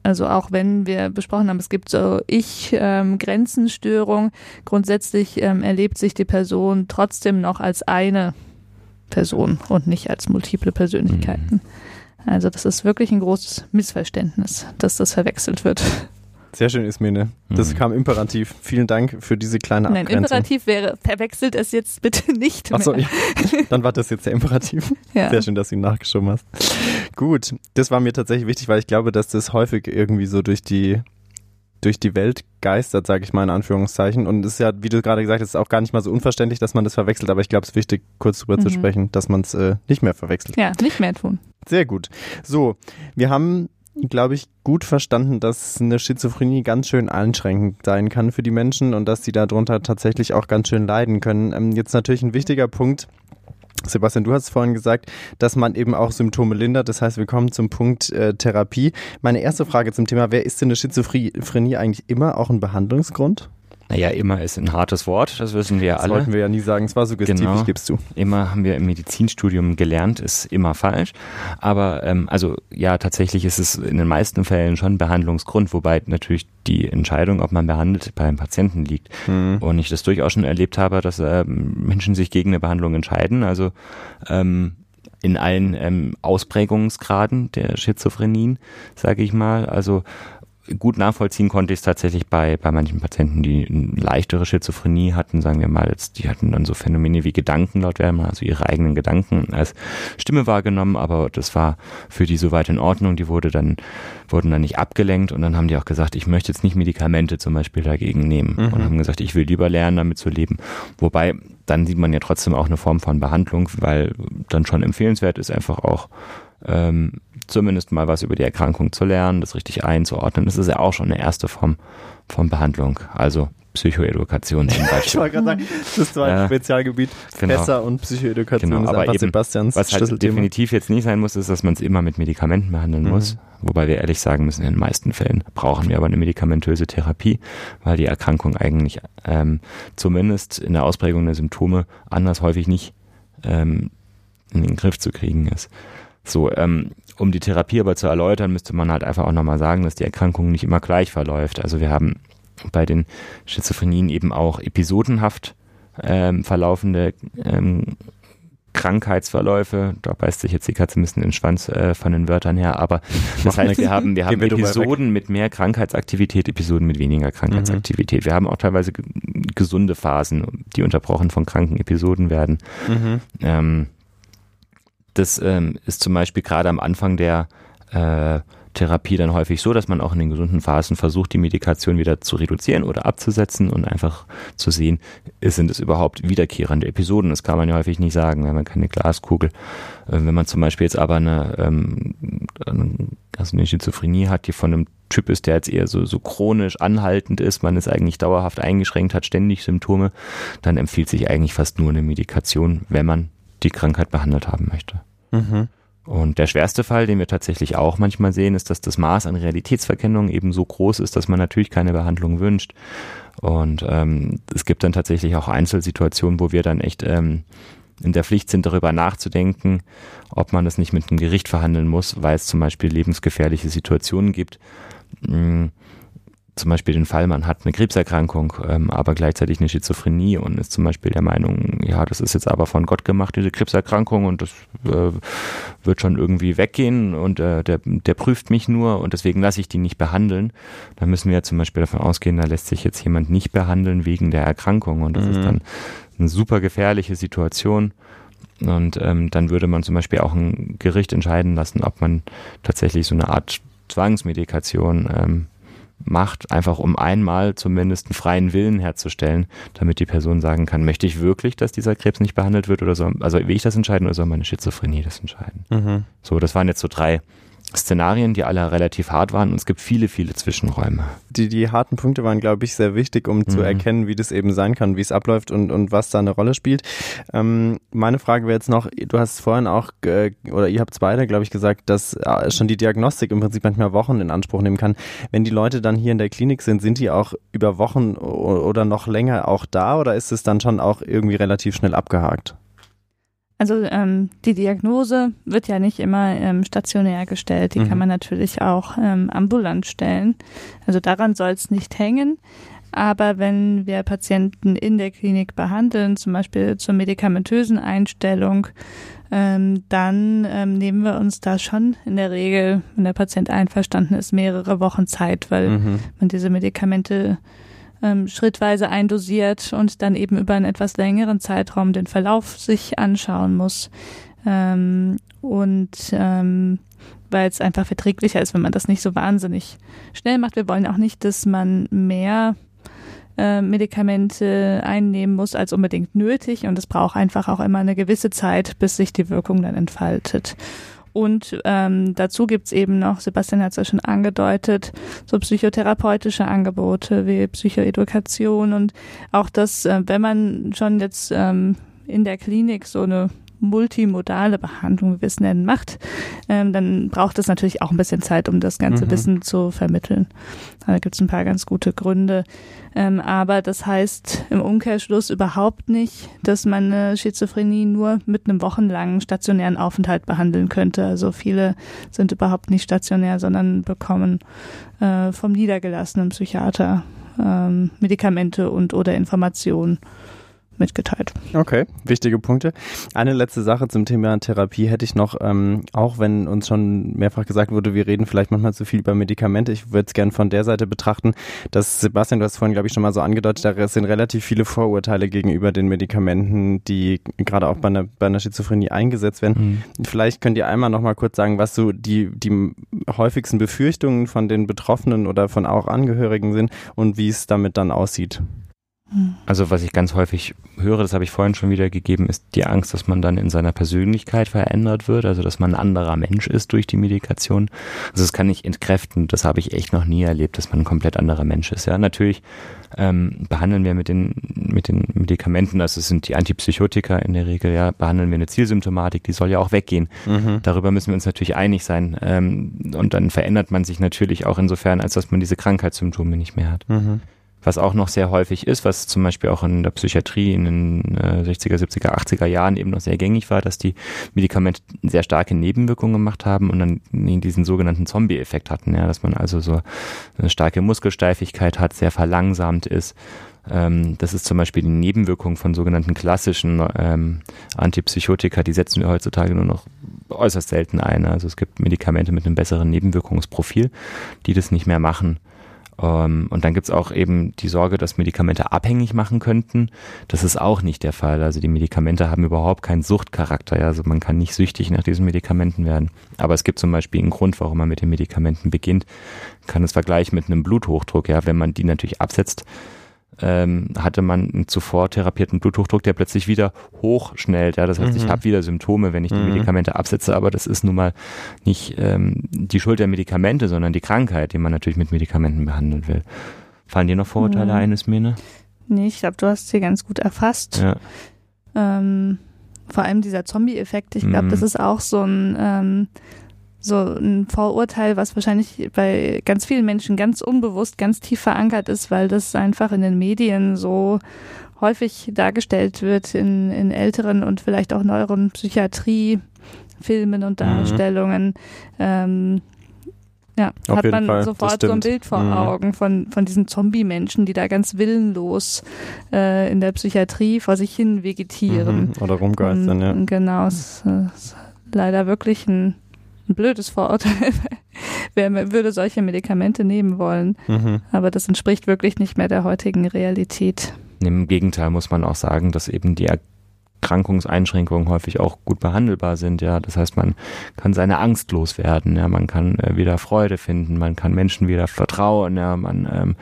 also auch wenn wir besprochen haben, es gibt so Ich-Grenzenstörung, ähm, grundsätzlich ähm, erlebt sich die Person trotzdem noch als eine Person und nicht als multiple Persönlichkeiten. Mhm. Also das ist wirklich ein großes Missverständnis, dass das verwechselt wird. Sehr schön, Ismene. Das mhm. kam imperativ. Vielen Dank für diese kleine Abgrenzung. Nein, Imperativ wäre, verwechselt es jetzt bitte nicht mehr. Achso, ja. dann war das jetzt der Imperativ. Ja. Sehr schön, dass du ihn nachgeschoben hast. Gut, das war mir tatsächlich wichtig, weil ich glaube, dass das häufig irgendwie so durch die durch die Welt geistert, sage ich mal in Anführungszeichen. Und es ist ja, wie du gerade gesagt hast, auch gar nicht mal so unverständlich, dass man das verwechselt. Aber ich glaube, es ist wichtig, kurz drüber mhm. zu sprechen, dass man es äh, nicht mehr verwechselt. Ja, nicht mehr tun. Sehr gut. So, wir haben glaube ich, gut verstanden, dass eine Schizophrenie ganz schön einschränkend sein kann für die Menschen und dass sie darunter tatsächlich auch ganz schön leiden können. Ähm, jetzt natürlich ein wichtiger Punkt, Sebastian, du hast vorhin gesagt, dass man eben auch Symptome lindert. Das heißt, wir kommen zum Punkt äh, Therapie. Meine erste Frage zum Thema, wer ist denn eine Schizophrenie eigentlich immer auch ein Behandlungsgrund? Naja, immer ist ein hartes Wort, das wissen wir das alle. Sollten wir ja nie sagen, es war suggestiv, genau. ich gib's zu. Immer haben wir im Medizinstudium gelernt, ist immer falsch. Aber ähm, also ja, tatsächlich ist es in den meisten Fällen schon Behandlungsgrund, wobei natürlich die Entscheidung, ob man behandelt, beim Patienten liegt. Mhm. Und ich das durchaus schon erlebt habe, dass ähm, Menschen sich gegen eine Behandlung entscheiden. Also ähm, in allen ähm, Ausprägungsgraden der Schizophrenien, sage ich mal. Also gut nachvollziehen konnte ich es tatsächlich bei, bei manchen Patienten, die eine leichtere Schizophrenie hatten, sagen wir mal, jetzt, die hatten dann so Phänomene wie Gedanken laut werden, also ihre eigenen Gedanken als Stimme wahrgenommen, aber das war für die soweit in Ordnung, die wurde dann, wurden dann nicht abgelenkt und dann haben die auch gesagt, ich möchte jetzt nicht Medikamente zum Beispiel dagegen nehmen mhm. und haben gesagt, ich will lieber lernen, damit zu leben. Wobei, dann sieht man ja trotzdem auch eine Form von Behandlung, weil dann schon empfehlenswert ist, einfach auch ähm, zumindest mal was über die Erkrankung zu lernen, das richtig einzuordnen. Das ist ja auch schon eine erste Form von Behandlung. Also Psychoedukation zum Beispiel. ich wollte gerade sagen, das zweite ja, Spezialgebiet, genau. Fässer und Psychoedukation genau, aber eben, Sebastians Was halt definitiv jetzt nicht sein muss, ist, dass man es immer mit Medikamenten behandeln mhm. muss. Wobei wir ehrlich sagen müssen, in den meisten Fällen brauchen wir aber eine medikamentöse Therapie, weil die Erkrankung eigentlich ähm, zumindest in der Ausprägung der Symptome anders häufig nicht ähm, in den Griff zu kriegen ist. So, ähm, um die Therapie aber zu erläutern, müsste man halt einfach auch nochmal sagen, dass die Erkrankung nicht immer gleich verläuft. Also wir haben bei den Schizophrenien eben auch episodenhaft ähm, verlaufende ähm, Krankheitsverläufe, da beißt sich jetzt die Katze ein bisschen in den Schwanz äh, von den Wörtern her, aber das heißt, wir haben, wir haben Episoden mit mehr Krankheitsaktivität, Episoden mit weniger Krankheitsaktivität. Mhm. Wir haben auch teilweise gesunde Phasen, die unterbrochen von kranken Episoden werden. Mhm. Ähm, das ähm, ist zum Beispiel gerade am Anfang der äh, Therapie dann häufig so, dass man auch in den gesunden Phasen versucht, die Medikation wieder zu reduzieren oder abzusetzen und einfach zu sehen, sind es überhaupt wiederkehrende Episoden. Das kann man ja häufig nicht sagen, wenn man keine Glaskugel. Äh, wenn man zum Beispiel jetzt aber eine, ähm, also eine Schizophrenie hat, die von einem Typ ist, der jetzt eher so, so chronisch anhaltend ist, man ist eigentlich dauerhaft eingeschränkt, hat ständig Symptome, dann empfiehlt sich eigentlich fast nur eine Medikation, wenn man die Krankheit behandelt haben möchte. Mhm. Und der schwerste Fall, den wir tatsächlich auch manchmal sehen, ist, dass das Maß an Realitätsverkennung eben so groß ist, dass man natürlich keine Behandlung wünscht. Und ähm, es gibt dann tatsächlich auch Einzelsituationen, wo wir dann echt ähm, in der Pflicht sind, darüber nachzudenken, ob man das nicht mit einem Gericht verhandeln muss, weil es zum Beispiel lebensgefährliche Situationen gibt. Mhm zum Beispiel den Fall, man hat eine Krebserkrankung, ähm, aber gleichzeitig eine Schizophrenie und ist zum Beispiel der Meinung, ja, das ist jetzt aber von Gott gemacht, diese Krebserkrankung und das äh, wird schon irgendwie weggehen und äh, der, der prüft mich nur und deswegen lasse ich die nicht behandeln. Da müssen wir zum Beispiel davon ausgehen, da lässt sich jetzt jemand nicht behandeln wegen der Erkrankung und das mhm. ist dann eine super gefährliche Situation. Und ähm, dann würde man zum Beispiel auch ein Gericht entscheiden lassen, ob man tatsächlich so eine Art Zwangsmedikation ähm, macht, einfach um einmal zumindest einen freien Willen herzustellen, damit die Person sagen kann, möchte ich wirklich, dass dieser Krebs nicht behandelt wird oder soll, also will ich das entscheiden oder soll meine Schizophrenie das entscheiden? Mhm. So, das waren jetzt so drei Szenarien, die alle relativ hart waren und es gibt viele, viele Zwischenräume. Die, die harten Punkte waren, glaube ich, sehr wichtig, um mhm. zu erkennen, wie das eben sein kann, wie es abläuft und, und was da eine Rolle spielt. Ähm, meine Frage wäre jetzt noch, du hast vorhin auch, äh, oder ihr habt es beide, glaube ich, gesagt, dass äh, schon die Diagnostik im Prinzip manchmal Wochen in Anspruch nehmen kann. Wenn die Leute dann hier in der Klinik sind, sind die auch über Wochen oder noch länger auch da oder ist es dann schon auch irgendwie relativ schnell abgehakt? Also ähm, die Diagnose wird ja nicht immer ähm, stationär gestellt, die mhm. kann man natürlich auch ähm, ambulant stellen. Also daran soll es nicht hängen. Aber wenn wir Patienten in der Klinik behandeln, zum Beispiel zur medikamentösen Einstellung, ähm, dann ähm, nehmen wir uns da schon in der Regel, wenn der Patient einverstanden ist, mehrere Wochen Zeit, weil mhm. man diese Medikamente ähm, schrittweise eindosiert und dann eben über einen etwas längeren Zeitraum den Verlauf sich anschauen muss. Ähm, und ähm, weil es einfach verträglicher ist, wenn man das nicht so wahnsinnig schnell macht. Wir wollen auch nicht, dass man mehr äh, Medikamente einnehmen muss als unbedingt nötig und es braucht einfach auch immer eine gewisse Zeit, bis sich die Wirkung dann entfaltet. Und ähm, dazu gibt's eben noch, Sebastian hat es ja schon angedeutet, so psychotherapeutische Angebote wie Psychoedukation. Und auch das, äh, wenn man schon jetzt ähm, in der Klinik so eine multimodale Behandlung, wie wir es nennen, macht, ähm, dann braucht es natürlich auch ein bisschen Zeit, um das ganze mhm. Wissen zu vermitteln. Da gibt es ein paar ganz gute Gründe. Ähm, aber das heißt im Umkehrschluss überhaupt nicht, dass man eine Schizophrenie nur mit einem wochenlangen stationären Aufenthalt behandeln könnte. Also viele sind überhaupt nicht stationär, sondern bekommen äh, vom niedergelassenen Psychiater ähm, Medikamente und oder Informationen mitgeteilt. Okay, wichtige Punkte. Eine letzte Sache zum Thema Therapie hätte ich noch, ähm, auch wenn uns schon mehrfach gesagt wurde, wir reden vielleicht manchmal zu viel über Medikamente. Ich würde es gerne von der Seite betrachten, dass Sebastian, du hast vorhin, glaube ich, schon mal so angedeutet, da sind relativ viele Vorurteile gegenüber den Medikamenten, die gerade auch bei einer, bei einer Schizophrenie eingesetzt werden. Mhm. Vielleicht könnt ihr einmal noch mal kurz sagen, was so die, die häufigsten Befürchtungen von den Betroffenen oder von auch Angehörigen sind und wie es damit dann aussieht. Also was ich ganz häufig höre, das habe ich vorhin schon wieder gegeben, ist die Angst, dass man dann in seiner Persönlichkeit verändert wird, also dass man ein anderer Mensch ist durch die Medikation. Also das kann ich entkräften, das habe ich echt noch nie erlebt, dass man ein komplett anderer Mensch ist. Ja, natürlich ähm, behandeln wir mit den, mit den Medikamenten, also es sind die Antipsychotika in der Regel, ja, behandeln wir eine Zielsymptomatik, die soll ja auch weggehen. Mhm. Darüber müssen wir uns natürlich einig sein. Ähm, und dann verändert man sich natürlich auch insofern, als dass man diese Krankheitssymptome nicht mehr hat. Mhm. Was auch noch sehr häufig ist, was zum Beispiel auch in der Psychiatrie in den äh, 60er, 70er, 80er Jahren eben noch sehr gängig war, dass die Medikamente sehr starke Nebenwirkungen gemacht haben und dann diesen sogenannten Zombie-Effekt hatten, ja, dass man also so eine starke Muskelsteifigkeit hat, sehr verlangsamt ist. Ähm, das ist zum Beispiel die Nebenwirkung von sogenannten klassischen ähm, Antipsychotika, die setzen wir heutzutage nur noch äußerst selten ein. Also es gibt Medikamente mit einem besseren Nebenwirkungsprofil, die das nicht mehr machen. Ähm, und dann gibt's auch eben die Sorge, dass Medikamente abhängig machen könnten. Das ist auch nicht der Fall. Also die Medikamente haben überhaupt keinen Suchtcharakter. Also man kann nicht süchtig nach diesen Medikamenten werden. Aber es gibt zum Beispiel einen Grund, warum man mit den Medikamenten beginnt. Man kann es vergleichen mit einem Bluthochdruck. Ja, wenn man die natürlich absetzt, ähm, hatte man einen zuvor therapierten Bluthochdruck, der plötzlich wieder hochschnellt. Ja, das heißt, mhm. ich habe wieder Symptome, wenn ich die mhm. Medikamente absetze, aber das ist nun mal nicht ähm, die Schuld der Medikamente, sondern die Krankheit, die man natürlich mit Medikamenten behandeln will. Fallen dir noch Vorurteile mhm. ein, Ismene? Nee, ich glaube, du hast sie ganz gut erfasst. Ja. Ähm, vor allem dieser Zombie-Effekt, ich glaube, mhm. das ist auch so ein ähm, so ein Vorurteil, was wahrscheinlich bei ganz vielen Menschen ganz unbewusst, ganz tief verankert ist, weil das einfach in den Medien so häufig dargestellt wird in, in älteren und vielleicht auch neueren Psychiatrie-Filmen und mhm. Darstellungen. Mhm. Ähm, ja, Auf hat man Fall. sofort so ein Bild vor mhm. Augen von, von diesen Zombie-Menschen, die da ganz willenlos äh, in der Psychiatrie vor sich hin vegetieren. Mhm. Oder rumgeistern, ja. Genau, es ist leider wirklich ein ein blödes Vorurteil. Wer würde solche Medikamente nehmen wollen? Mhm. Aber das entspricht wirklich nicht mehr der heutigen Realität. Im Gegenteil muss man auch sagen, dass eben die Erkrankungseinschränkungen häufig auch gut behandelbar sind. Ja, das heißt, man kann seine Angst loswerden. Ja, man kann äh, wieder Freude finden. Man kann Menschen wieder vertrauen. Ja, man ähm,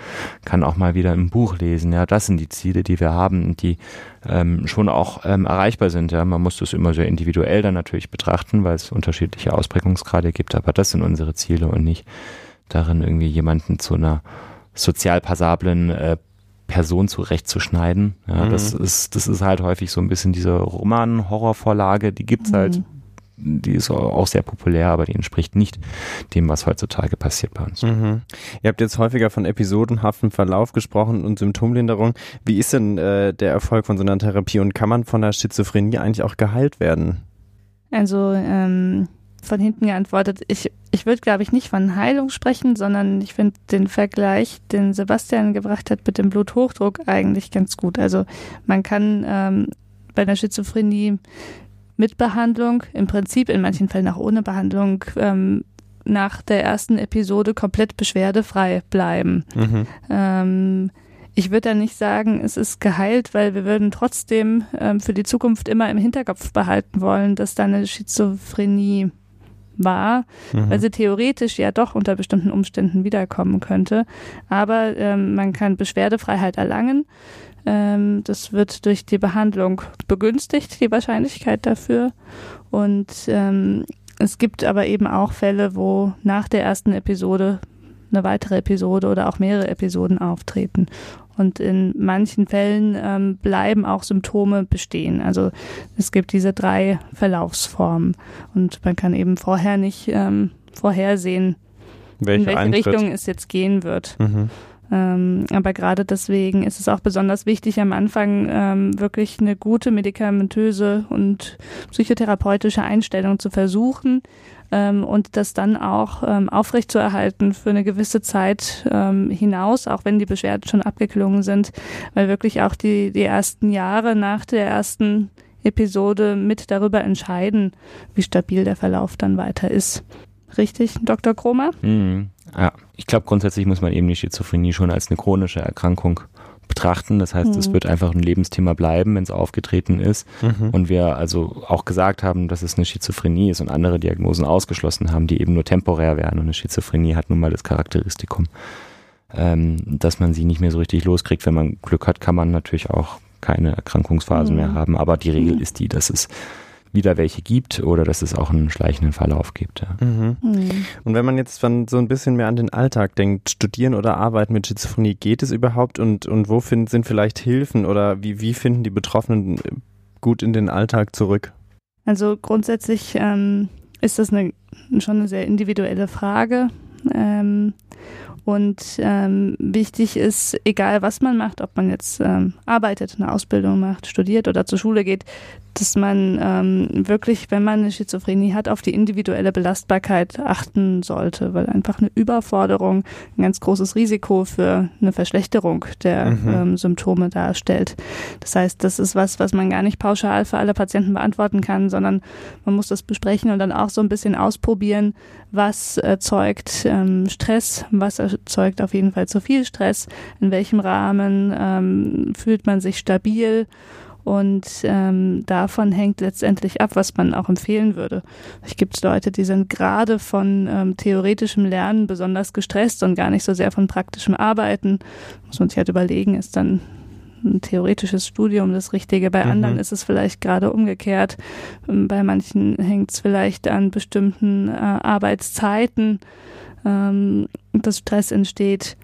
kann auch mal wieder ein Buch lesen. Ja, das sind die Ziele, die wir haben, die ähm, schon auch ähm, erreichbar sind. Ja, man muss das immer sehr individuell dann natürlich betrachten, weil es unterschiedliche Ausprägungsgrade gibt. Aber das sind unsere Ziele und nicht darin irgendwie jemanden zu einer sozial passablen äh, Person zurechtzuschneiden. Ja, mhm. das ist, das ist halt häufig so ein bisschen diese Roman-Horrorvorlage, die gibt's mhm. halt. Die ist auch sehr populär, aber die entspricht nicht dem, was heutzutage passiert bei uns. Mhm. Ihr habt jetzt häufiger von episodenhaftem Verlauf gesprochen und Symptomlinderung. Wie ist denn äh, der Erfolg von so einer Therapie und kann man von der Schizophrenie eigentlich auch geheilt werden? Also ähm, von hinten geantwortet. Ich, ich würde, glaube ich, nicht von Heilung sprechen, sondern ich finde den Vergleich, den Sebastian gebracht hat mit dem Bluthochdruck eigentlich ganz gut. Also man kann ähm, bei der Schizophrenie mit Behandlung, im Prinzip in manchen Fällen auch ohne Behandlung, ähm, nach der ersten Episode komplett beschwerdefrei bleiben. Mhm. Ähm, ich würde da nicht sagen, es ist geheilt, weil wir würden trotzdem ähm, für die Zukunft immer im Hinterkopf behalten wollen, dass da eine Schizophrenie war, mhm. weil sie theoretisch ja doch unter bestimmten Umständen wiederkommen könnte. Aber ähm, man kann Beschwerdefreiheit erlangen. Ähm, das wird durch die Behandlung begünstigt, die Wahrscheinlichkeit dafür. Und ähm, es gibt aber eben auch Fälle, wo nach der ersten Episode eine weitere Episode oder auch mehrere Episoden auftreten. Und in manchen Fällen ähm, bleiben auch Symptome bestehen. Also es gibt diese drei Verlaufsformen und man kann eben vorher nicht ähm, vorhersehen, welche in welche Eintritt. Richtung es jetzt gehen wird. Mhm. Ähm, aber gerade deswegen ist es auch besonders wichtig, am Anfang ähm, wirklich eine gute medikamentöse und psychotherapeutische Einstellung zu versuchen ähm, und das dann auch ähm, aufrechtzuerhalten für eine gewisse Zeit ähm, hinaus, auch wenn die Beschwerden schon abgeklungen sind, weil wirklich auch die, die ersten Jahre nach der ersten Episode mit darüber entscheiden, wie stabil der Verlauf dann weiter ist. Richtig, Dr. Kromer? Mhm. Ja, ich glaube, grundsätzlich muss man eben die Schizophrenie schon als eine chronische Erkrankung betrachten. Das heißt, mhm. es wird einfach ein Lebensthema bleiben, wenn es aufgetreten ist. Mhm. Und wir also auch gesagt haben, dass es eine Schizophrenie ist und andere Diagnosen ausgeschlossen haben, die eben nur temporär wären. Und eine Schizophrenie hat nun mal das Charakteristikum, ähm, dass man sie nicht mehr so richtig loskriegt. Wenn man Glück hat, kann man natürlich auch keine Erkrankungsphasen mhm. mehr haben. Aber die Regel mhm. ist die, dass es wieder welche gibt oder dass es auch einen schleichenden Verlauf gibt. Ja. Mhm. Mhm. Und wenn man jetzt von so ein bisschen mehr an den Alltag denkt, studieren oder arbeiten mit Schizophrenie, geht es überhaupt und, und wo find, sind vielleicht Hilfen oder wie, wie finden die Betroffenen gut in den Alltag zurück? Also grundsätzlich ähm, ist das eine, schon eine sehr individuelle Frage. Ähm, und ähm, wichtig ist, egal was man macht, ob man jetzt ähm, arbeitet, eine Ausbildung macht, studiert oder zur Schule geht, dass man ähm, wirklich, wenn man eine Schizophrenie hat, auf die individuelle Belastbarkeit achten sollte, weil einfach eine Überforderung ein ganz großes Risiko für eine Verschlechterung der mhm. ähm, Symptome darstellt. Das heißt, das ist was, was man gar nicht pauschal für alle Patienten beantworten kann, sondern man muss das besprechen und dann auch so ein bisschen ausprobieren, was erzeugt ähm, Stress, was erzeugt auf jeden Fall zu viel Stress, in welchem Rahmen ähm, fühlt man sich stabil und ähm, davon hängt letztendlich ab, was man auch empfehlen würde. Es gibt Leute, die sind gerade von ähm, theoretischem Lernen besonders gestresst und gar nicht so sehr von praktischem Arbeiten. Muss man sich halt überlegen, ist dann ein theoretisches Studium das Richtige. Bei mhm. anderen ist es vielleicht gerade umgekehrt. Ähm, bei manchen hängt es vielleicht an bestimmten äh, Arbeitszeiten, ähm, dass Stress entsteht.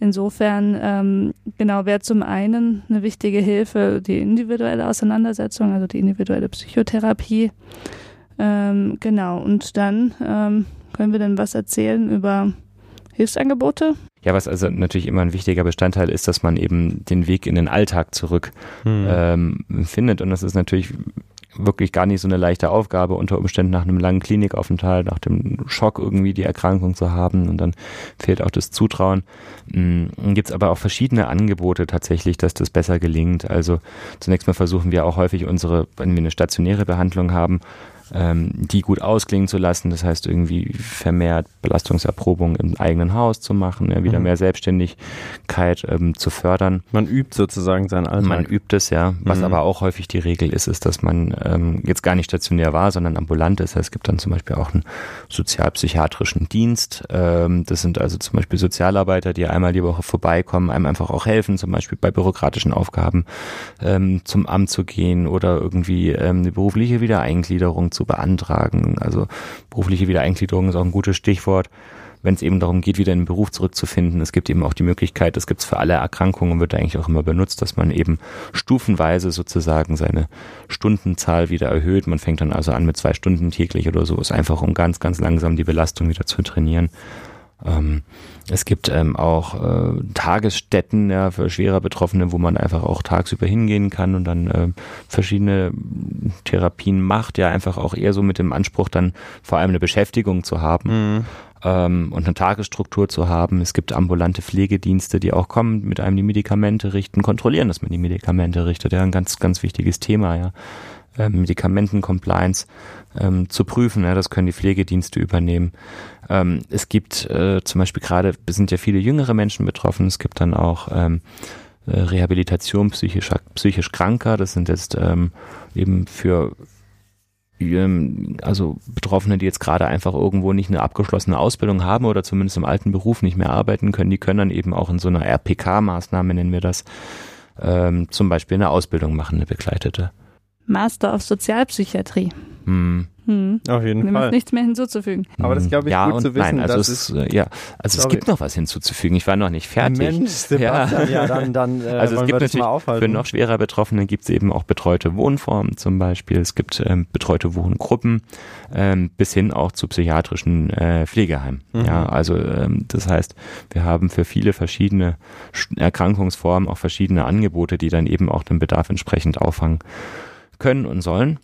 Insofern, ähm, genau, wäre zum einen eine wichtige Hilfe die individuelle Auseinandersetzung, also die individuelle Psychotherapie. Ähm, genau, und dann ähm, können wir dann was erzählen über Hilfsangebote. Ja, was also natürlich immer ein wichtiger Bestandteil ist, dass man eben den Weg in den Alltag zurück hm. ähm, findet. Und das ist natürlich wirklich gar nicht so eine leichte Aufgabe, unter Umständen nach einem langen Klinikaufenthalt, nach dem Schock irgendwie die Erkrankung zu haben und dann fehlt auch das Zutrauen. Mhm. Gibt es aber auch verschiedene Angebote tatsächlich, dass das besser gelingt. Also zunächst mal versuchen wir auch häufig unsere, wenn wir eine stationäre Behandlung haben, ähm, die gut ausklingen zu lassen. Das heißt, irgendwie vermehrt Belastungserprobung im eigenen Haus zu machen, ja, wieder mhm. mehr Selbstständigkeit ähm, zu fördern. Man übt sozusagen seinen Alltag. Man übt es, ja. Was mhm. aber auch häufig die Regel ist, ist, dass man ähm, jetzt gar nicht stationär war, sondern ambulant ist. Es gibt dann zum Beispiel auch einen sozialpsychiatrischen Dienst. Ähm, das sind also zum Beispiel Sozialarbeiter, die einmal die Woche vorbeikommen, einem einfach auch helfen, zum Beispiel bei bürokratischen Aufgaben ähm, zum Amt zu gehen oder irgendwie ähm, eine berufliche Wiedereingliederung zu beantragen. Also berufliche Wiedereingliederung ist auch ein gutes Stichwort wenn es eben darum geht, wieder in den Beruf zurückzufinden. Es gibt eben auch die Möglichkeit, das gibt es für alle Erkrankungen, wird eigentlich auch immer benutzt, dass man eben stufenweise sozusagen seine Stundenzahl wieder erhöht. Man fängt dann also an mit zwei Stunden täglich oder so, ist einfach um ganz, ganz langsam die Belastung wieder zu trainieren. Ähm, es gibt ähm, auch äh, Tagesstätten ja, für schwerer Betroffene, wo man einfach auch tagsüber hingehen kann und dann äh, verschiedene Therapien macht, ja einfach auch eher so mit dem Anspruch, dann vor allem eine Beschäftigung zu haben. Mhm. Ähm, und eine Tagesstruktur zu haben. Es gibt ambulante Pflegedienste, die auch kommen, mit einem die Medikamente richten, kontrollieren, dass man die Medikamente richtet. Ja, ein ganz, ganz wichtiges Thema, ja. Ähm, Medikamentencompliance ähm, zu prüfen. Ja, das können die Pflegedienste übernehmen. Ähm, es gibt äh, zum Beispiel gerade, sind ja viele jüngere Menschen betroffen. Es gibt dann auch ähm, äh, Rehabilitation psychisch, psychisch Kranker. Das sind jetzt ähm, eben für ähm, also Betroffene, die jetzt gerade einfach irgendwo nicht eine abgeschlossene Ausbildung haben oder zumindest im alten Beruf nicht mehr arbeiten können, die können dann eben auch in so einer RPK-Maßnahme, nennen wir das, ähm, zum Beispiel eine Ausbildung machen, eine begleitete. Master of Sozialpsychiatrie. Hm. Hm. Auf jeden Dem Fall. nichts mehr hinzuzufügen. Aber das glaube ich ja gut und zu wissen. Nein, also dass es, äh, ja, also es gibt noch was hinzuzufügen. Ich war noch nicht fertig. Mensch, Sebastian, ja, dann, dann äh, Also es gibt wir das mal natürlich aufhalten. für noch schwerer Betroffene gibt es eben auch betreute Wohnformen zum Beispiel. Es gibt ähm, betreute Wohngruppen ähm, bis hin auch zu psychiatrischen äh, Pflegeheimen. Mhm. Ja, also ähm, das heißt, wir haben für viele verschiedene Sch- Erkrankungsformen auch verschiedene Angebote, die dann eben auch den Bedarf entsprechend auffangen können und sollen.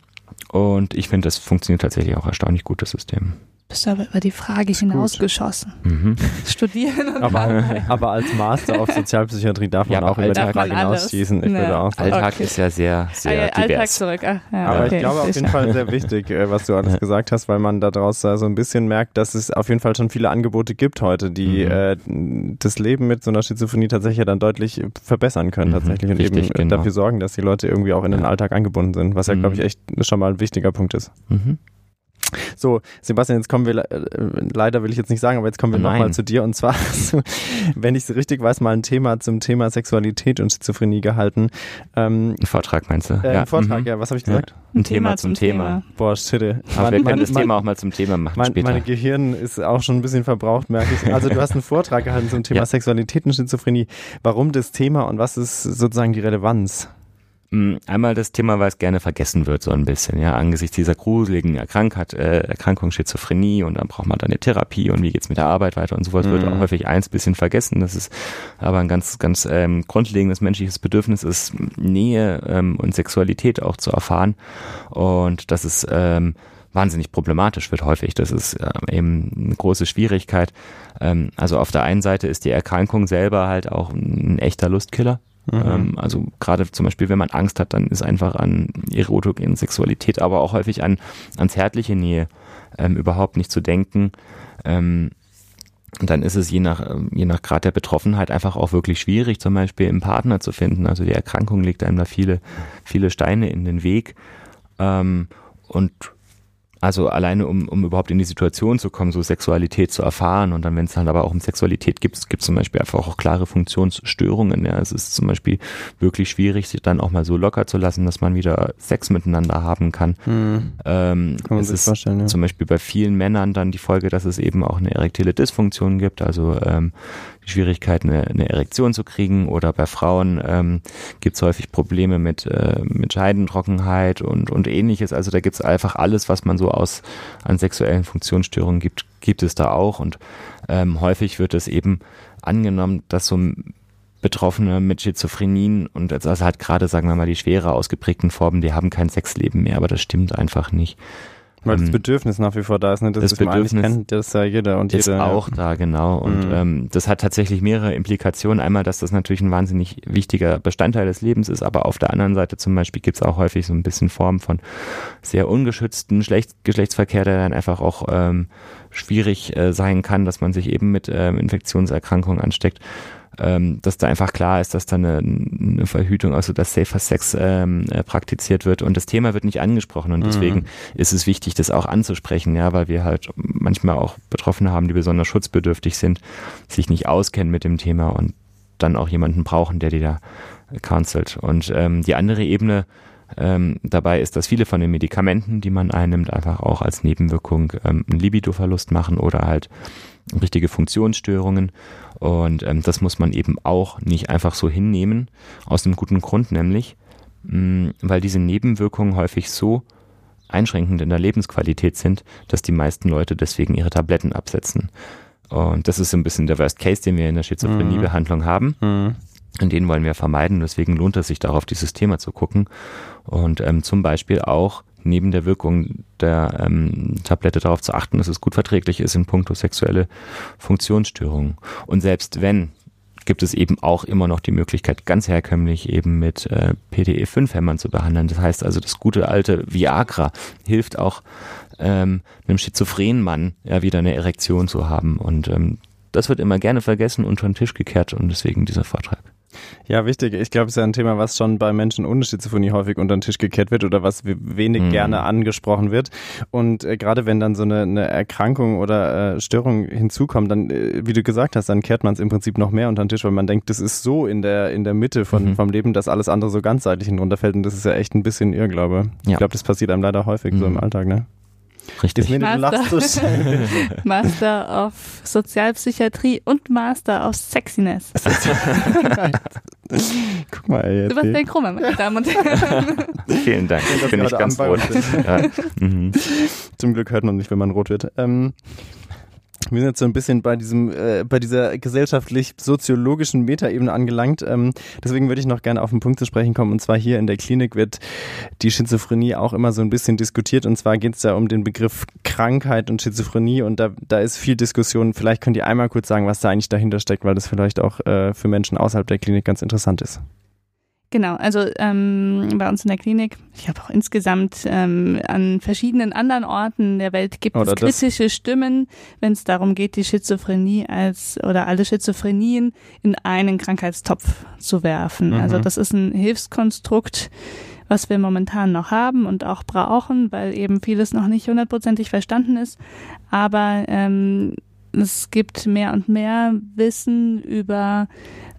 Und ich finde, das funktioniert tatsächlich auch erstaunlich gut, das System. Bist aber über die Frage hinausgeschossen. Mhm. Studieren und aber, aber als Master auf Sozialpsychiatrie darf man Ja, auch über die Alltag- Frage hinausschießen. Ich Ja. würde auch sagen. Alltag Okay. ist ja sehr, Ah, sehr ja, Alltag divers. zurück. Ach, ja, Aber okay. ich glaube auf jeden Fall sehr wichtig, äh, was du alles gesagt hast, weil man daraus so ein bisschen merkt, dass es auf jeden Fall schon viele Angebote gibt heute, die Mhm. äh, das Leben mit so einer Schizophrenie tatsächlich dann deutlich verbessern können Mhm, tatsächlich und richtig, eben genau. dafür sorgen, dass die Leute irgendwie auch in den. Alltag angebunden sind, was ja, Mhm. glaube ich, echt schon mal ein wichtiger Punkt ist. Mhm. So, Sebastian, jetzt kommen wir, äh, leider will ich jetzt nicht sagen, aber jetzt kommen wir nochmal zu dir und zwar, hast du, wenn ich es richtig weiß, mal ein Thema zum Thema Sexualität und Schizophrenie gehalten. Ähm, Ein Vortrag meinst du? äh, Ein Vortrag, mhm. ja, was habe ich Ja. gesagt? Ein Thema zum Thema. Boah, shit. ey. Aber Mein- wir mein- können das mein- Thema auch mal zum Thema machen Mein, später. mein Gehirn ist auch schon ein bisschen verbraucht, merke ich. Also du hast einen Vortrag gehalten zum Thema Ja. Sexualität und Schizophrenie. Warum das Thema und was ist sozusagen die Relevanz? Mm, Einmal das Thema, weil es gerne vergessen wird, so ein bisschen, ja, angesichts dieser gruseligen Erkrankheit, äh, Erkrankung Schizophrenie und dann braucht man dann eine Therapie und wie geht's mit der Arbeit weiter und sowas wird Mhm. auch häufig eins bisschen vergessen. Das ist aber ein ganz, ganz ähm, grundlegendes menschliches Bedürfnis ist, Nähe ähm, und Sexualität auch zu erfahren. Und das ist ähm, wahnsinnig problematisch wird häufig. Das ist ähm, eben eine große Schwierigkeit. Ähm, also auf der einen Seite ist die Erkrankung selber halt auch ein echter Lustkiller. Mhm. Ähm, also gerade zum Beispiel, wenn man Angst hat, dann ist einfach an Erotik, in Sexualität, aber auch häufig an, an zärtliche Nähe ähm, überhaupt nicht zu denken. Ähm, dann ist es je nach, ähm, je nach Grad der Betroffenheit einfach auch wirklich schwierig, zum Beispiel einen Partner zu finden. Also die Erkrankung legt einem da viele, viele Steine in den Weg. Ähm, und also alleine, um, um überhaupt in die Situation zu kommen, so Sexualität zu erfahren und dann, wenn es dann aber auch um Sexualität gibt, gibt es zum Beispiel einfach auch klare Funktionsstörungen. Ja. Es ist zum Beispiel wirklich schwierig, sich dann auch mal so locker zu lassen, dass man wieder Sex miteinander haben kann. Mhm. Ähm, Kann man es sich ist vorstellen, ja. zum Beispiel bei vielen Männern dann die Folge, dass es eben auch eine erektile Dysfunktion gibt, also ähm, die Schwierigkeit, eine, eine Erektion zu kriegen oder bei Frauen ähm, gibt es häufig Probleme mit, äh, mit Scheidentrockenheit und, und ähnliches. Also da gibt es einfach alles, was man so aus an sexuellen Funktionsstörungen gibt, gibt es da auch und ähm, häufig wird es eben angenommen, dass so Betroffene mit Schizophrenien und jetzt also halt gerade, sagen wir mal, die schwerer ausgeprägten Formen, die haben kein Sexleben mehr, aber das stimmt einfach nicht. Weil das Ähm, Bedürfnis nach wie vor da ist, ne? Das, das ist Bedürfnis kennt das ja jeder und ist jeder. auch da, genau. Und Mhm. ähm, das hat tatsächlich mehrere Implikationen. Einmal, dass das natürlich ein wahnsinnig wichtiger Bestandteil des Lebens ist, aber auf der anderen Seite zum Beispiel gibt es auch häufig so ein bisschen Formen von sehr ungeschützten Schlecht Geschlechtsverkehr, der dann einfach auch ähm, schwierig äh, sein kann, dass man sich eben mit ähm, Infektionserkrankungen ansteckt. Ähm, dass da einfach klar ist, dass da eine, eine Verhütung, also dass Safer Sex ähm, äh, praktiziert wird und das Thema wird nicht angesprochen und Mhm. deswegen ist es wichtig, das auch anzusprechen, ja, weil wir halt manchmal auch Betroffene haben, die besonders schutzbedürftig sind, sich nicht auskennen mit dem Thema und dann auch jemanden brauchen, der die da cancelt. Und ähm, die andere Ebene ähm, dabei ist, dass viele von den Medikamenten, die man einnimmt, einfach auch als Nebenwirkung ähm, einen Libidoverlust machen oder halt richtige Funktionsstörungen. Und ähm, das muss man eben auch nicht einfach so hinnehmen, aus einem guten Grund nämlich, mh, weil diese Nebenwirkungen häufig so einschränkend in der Lebensqualität sind, dass die meisten Leute deswegen ihre Tabletten absetzen. Und das ist so ein bisschen der Worst Case, den wir in der Schizophreniebehandlung haben. Mhm. Und den wollen wir vermeiden. Deswegen lohnt es sich darauf, dieses Thema zu gucken. Und ähm, zum Beispiel auch neben der Wirkung der ähm, Tablette darauf zu achten, dass es gut verträglich ist in puncto sexuelle Funktionsstörungen. Und selbst wenn, gibt es eben auch immer noch die Möglichkeit, ganz herkömmlich eben mit äh, PDE5-Hämmern zu behandeln. Das heißt also, das gute alte Viagra hilft auch ähm, einem schizophrenen Mann ja wieder eine Erektion zu haben. Und ähm, das wird immer gerne vergessen, unter den Tisch gekehrt und deswegen dieser Vortrag. Ja, wichtig. Ich glaube, es ist ja ein Thema, was schon bei Menschen ohne Schizophrenie häufig unter den Tisch gekehrt wird oder was wenig mhm. gerne angesprochen wird. Und äh, gerade wenn dann so eine, eine Erkrankung oder äh, Störung hinzukommt, dann, äh, wie du gesagt hast, dann kehrt man es im Prinzip noch mehr unter den Tisch, weil man denkt, das ist so in der, in der Mitte von, mhm. vom Leben, dass alles andere so ganzseitig hinunterfällt. Und das ist ja echt ein bisschen Irrglaube. Ja. Ich glaube, das passiert einem leider häufig mhm. so im. Alltag, ne? Richtig. Master, Master of Sozialpsychiatrie und Master of Sexiness. Guck mal, ey, Du warst der Krummer, meine Damen und Herren. Vielen Dank. Ich bin nicht ganz rot. Ja. Mhm. Zum Glück hört man nicht, wenn man rot wird. Ähm, wir sind jetzt so ein bisschen bei diesem, äh, bei dieser gesellschaftlich-soziologischen Metaebene angelangt. Ähm, deswegen würde ich noch gerne auf den Punkt zu sprechen kommen. Und zwar hier in der Klinik wird die Schizophrenie auch immer so ein bisschen diskutiert. Und zwar geht es da um den Begriff Krankheit und Schizophrenie. Und da, da ist viel Diskussion. Vielleicht könnt ihr einmal kurz sagen, was da eigentlich dahinter steckt, weil das vielleicht auch äh, für Menschen außerhalb der Klinik ganz interessant ist. Genau, also ähm, bei uns in der Klinik, ich habe auch insgesamt ähm, an verschiedenen anderen Orten der Welt gibt oder es kritische Stimmen, wenn es darum geht, die Schizophrenie als oder alle Schizophrenien in einen Krankheitstopf zu werfen. Mhm. Also das ist ein Hilfskonstrukt, was wir momentan noch haben und auch brauchen, weil eben vieles noch nicht hundertprozentig verstanden ist. Aber ähm, es gibt mehr und mehr Wissen über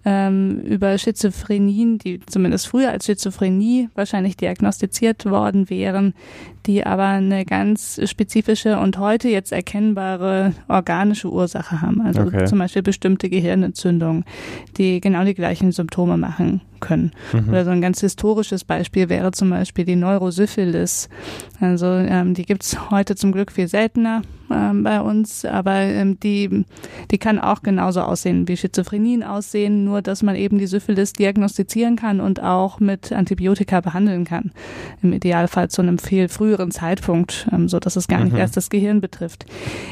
ähm, über Schizophrenien, die zumindest früher als Schizophrenie wahrscheinlich diagnostiziert worden wären, die aber eine ganz spezifische und heute jetzt erkennbare organische Ursache haben. Also okay. zum Beispiel bestimmte Gehirnentzündungen, die genau die gleichen Symptome machen können. Mhm. Oder so ein ganz historisches Beispiel wäre zum Beispiel die Neurosyphilis. Also ähm, die gibt's heute zum Glück viel seltener ähm, bei uns, aber ähm, die, die kann auch genauso aussehen wie Schizophrenien aussehen, nur dass man eben die Syphilis diagnostizieren kann und auch mit Antibiotika behandeln kann. Im Idealfall zu einem viel früheren Zeitpunkt, ähm, so dass es gar nicht mhm. erst das Gehirn betrifft.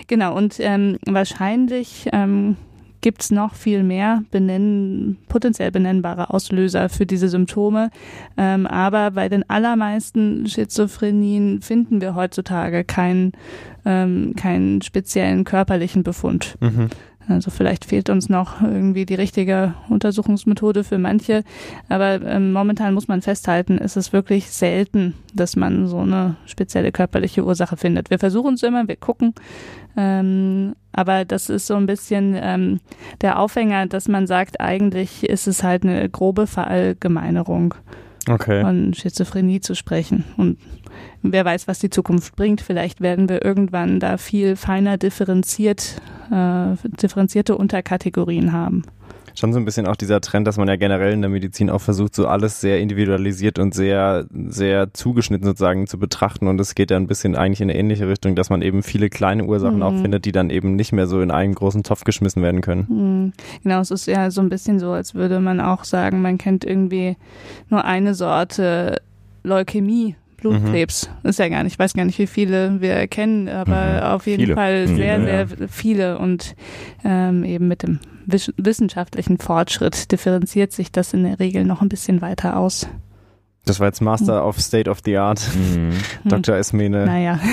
Genau, und ähm, wahrscheinlich ähm, gibt es noch viel mehr benennen, potenziell benennbare Auslöser für diese Symptome. Ähm, aber bei den allermeisten Schizophrenien finden wir heutzutage keinen ähm, keinen speziellen körperlichen Befund. Mhm. Also vielleicht fehlt uns noch irgendwie die richtige Untersuchungsmethode für manche, aber ähm, momentan muss man festhalten, ist es wirklich selten, dass man so eine spezielle körperliche Ursache findet. Wir versuchen es immer, wir gucken, ähm, aber das ist so ein bisschen ähm, der Aufhänger, dass man sagt, eigentlich ist es halt eine grobe Verallgemeinerung okay. von Schizophrenie zu sprechen. Und wer weiß, was die Zukunft bringt. Vielleicht werden wir irgendwann da viel feiner differenziert, äh, differenzierte Unterkategorien haben schon so ein bisschen auch dieser Trend, dass man ja generell in der Medizin auch versucht, so alles sehr individualisiert und sehr, sehr zugeschnitten sozusagen zu betrachten. Und es geht ja ein bisschen eigentlich in eine ähnliche Richtung, dass man eben viele kleine Ursachen mhm. auch findet, die dann eben nicht mehr so in einen großen Topf geschmissen werden können. Mhm. Genau, es ist ja so ein bisschen so, als würde man auch sagen, man kennt irgendwie nur eine Sorte Leukämie Blutkrebs. Mhm. Ist ja gar nicht, ich weiß gar nicht, wie viele wir kennen, aber mhm. auf jeden viele. Fall sehr, ja, sehr viele und ähm, eben mit dem wissenschaftlichen Fortschritt differenziert sich das in der Regel noch ein bisschen weiter aus. Das war jetzt Master of State of the Art, mhm. Dr. Esmene. Naja.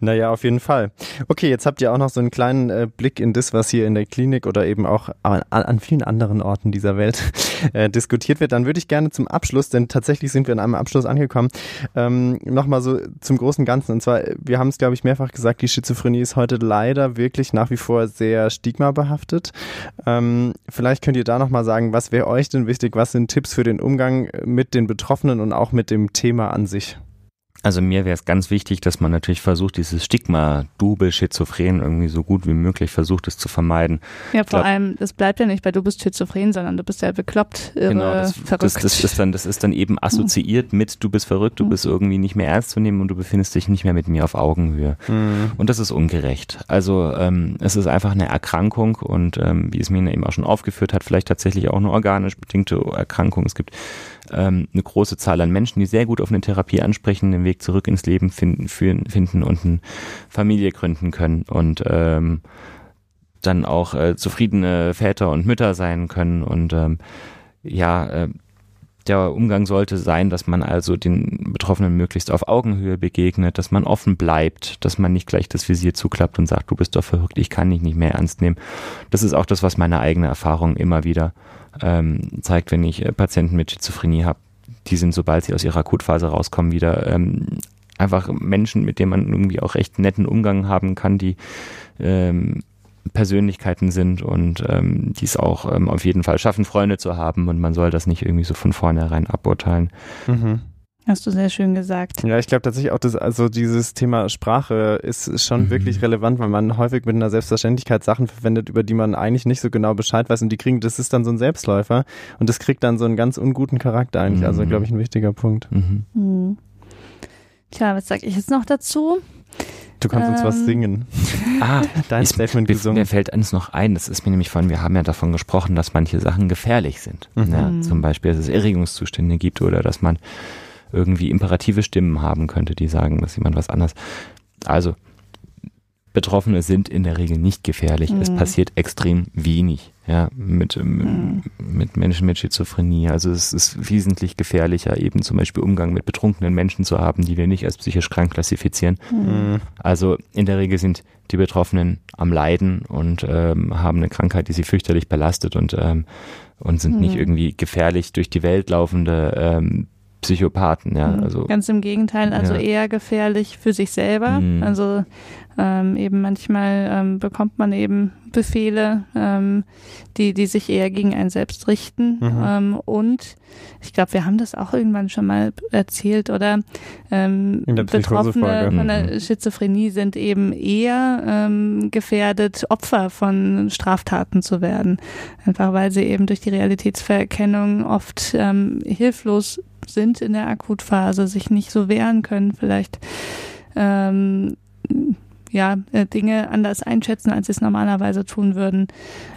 Naja, auf jeden Fall. Okay, jetzt habt ihr auch noch so einen kleinen äh, Blick in das, was hier in der Klinik oder eben auch an, an vielen anderen Orten dieser Welt äh, diskutiert wird. Dann würde ich gerne zum Abschluss, denn tatsächlich sind wir in einem Abschluss angekommen, ähm, nochmal so zum großen Ganzen. Und zwar, wir haben es, glaube ich, mehrfach gesagt, die Schizophrenie ist heute leider wirklich nach wie vor sehr stigmabehaftet. Ähm, vielleicht könnt ihr da nochmal sagen, was wäre euch denn wichtig? Was sind Tipps für den Umgang mit den Betroffenen und auch mit dem Thema an sich? Also mir wäre es ganz wichtig, dass man natürlich versucht, dieses Stigma, du bist schizophren, irgendwie so gut wie möglich versucht, es zu vermeiden. Ja, vor glaub, allem, das bleibt ja nicht bei du bist schizophren, sondern du bist ja bekloppt, irre, genau, das, verrückt. Das, das, ist dann, das ist dann eben assoziiert mit du bist verrückt, du mhm. bist irgendwie nicht mehr ernst zu nehmen und du befindest dich nicht mehr mit mir auf Augenhöhe. Mhm. Und das ist ungerecht. Also ähm, es ist einfach eine Erkrankung und ähm, wie es mir eben auch schon aufgeführt hat, vielleicht tatsächlich auch eine organisch bedingte Erkrankung. Es gibt ähm, eine große Zahl an Menschen, die sehr gut auf eine Therapie ansprechen, den Weg zurück ins Leben finden, führen, finden und eine Familie gründen können und ähm, dann auch äh, zufriedene Väter und Mütter sein können und ähm, ja, äh, der Umgang sollte sein, dass man also den Betroffenen möglichst auf Augenhöhe begegnet, dass man offen bleibt, dass man nicht gleich das Visier zuklappt und sagt, du bist doch verrückt, ich kann dich nicht mehr ernst nehmen. Das ist auch das, was meine eigene Erfahrung immer wieder ähm, zeigt, wenn ich äh, Patienten mit Schizophrenie habe. Die sind, sobald sie aus ihrer Akutphase rauskommen, wieder ähm, einfach Menschen, mit denen man irgendwie auch recht netten Umgang haben kann, die ähm, Persönlichkeiten sind und ähm, die es auch ähm, auf jeden Fall schaffen, Freunde zu haben und man soll das nicht irgendwie so von vornherein aburteilen. Mhm. Hast du sehr schön gesagt. Ja, ich glaube tatsächlich auch, dass also dieses Thema Sprache ist, schon mhm. wirklich relevant, weil man häufig mit einer Selbstverständlichkeit Sachen verwendet, über die man eigentlich nicht so genau Bescheid weiß und die kriegen, das ist dann so ein Selbstläufer und das kriegt dann so einen ganz unguten Charakter eigentlich. Also, mhm. Also glaube ich ein wichtiger Punkt. Mhm. mhm. Tja, was sage ich jetzt noch dazu? Du kannst ähm, uns was ähm. singen. Ah, dein Statement gesungen. Mir fällt eins noch ein, das ist mir nämlich von, wir haben ja davon gesprochen, dass manche Sachen gefährlich sind. Mhm. Ja, zum Beispiel, dass es Erregungszustände gibt oder dass man irgendwie imperative Stimmen haben könnte, die sagen, dass jemand was anderes. Also, Betroffene sind in der Regel nicht gefährlich. Mhm. Es passiert extrem wenig ja, mit, mhm. mit Menschen mit Schizophrenie. Also es ist wesentlich gefährlicher, eben zum Beispiel Umgang mit betrunkenen Menschen zu haben, die wir nicht als psychisch krank klassifizieren. Mhm. Also in der Regel sind die Betroffenen am Leiden und ähm, haben eine Krankheit, die sie fürchterlich belastet und, ähm, und sind nicht mhm. irgendwie gefährlich durch die Welt laufende ähm, Psychopathen, ja. Mhm. Also, Ganz im Gegenteil, also ja. eher gefährlich für sich selber. Mhm. Also ähm, eben manchmal ähm, bekommt man eben Befehle, ähm, die, die sich eher gegen einen selbst richten. Mhm. Ähm, und ich glaube, wir haben das auch irgendwann schon mal erzählt, oder? Ähm, Betroffene von der mhm. Schizophrenie sind eben eher ähm, gefährdet, Opfer von Straftaten zu werden. Einfach weil sie eben durch die Realitätsverkennung oft ähm, hilflos sind in der Akutphase, sich nicht so wehren können, vielleicht ähm, ja, äh, Dinge anders einschätzen, als sie es normalerweise tun würden.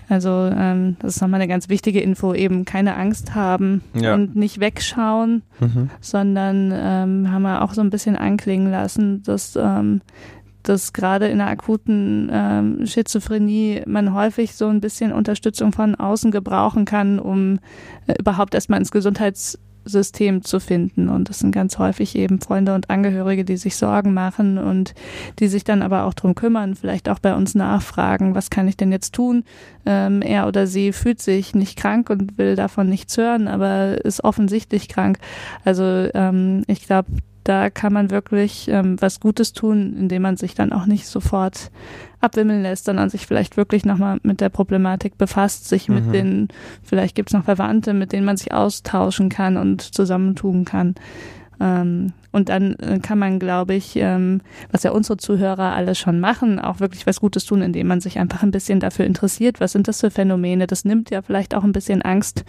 Also ähm, das ist nochmal eine ganz wichtige Info, eben keine Angst haben ja. und nicht wegschauen, mhm. sondern ähm, haben wir auch so ein bisschen anklingen lassen, dass ähm, dass gerade in der akuten ähm, Schizophrenie man häufig so ein bisschen Unterstützung von außen gebrauchen kann, um äh, überhaupt erstmal ins Gesundheits System zu finden. Und das sind ganz häufig eben Freunde und Angehörige, die sich Sorgen machen und die sich dann aber auch drum kümmern, vielleicht auch bei uns nachfragen, was kann ich denn jetzt tun? Ähm, er oder sie fühlt sich nicht krank und will davon nichts hören, aber ist offensichtlich krank. Also ähm, ich glaube, da kann man wirklich ähm, was Gutes tun, indem man sich dann auch nicht sofort abwimmeln lässt, sondern sich vielleicht wirklich nochmal mit der Problematik befasst, sich mhm. mit den, vielleicht gibt es noch Verwandte, mit denen man sich austauschen kann und zusammentun kann. Ähm, und dann äh, kann man, glaube ich, ähm, was ja unsere Zuhörer alles schon machen, auch wirklich was Gutes tun, indem man sich einfach ein bisschen dafür interessiert, was sind das für Phänomene. Das nimmt ja vielleicht auch ein bisschen Angst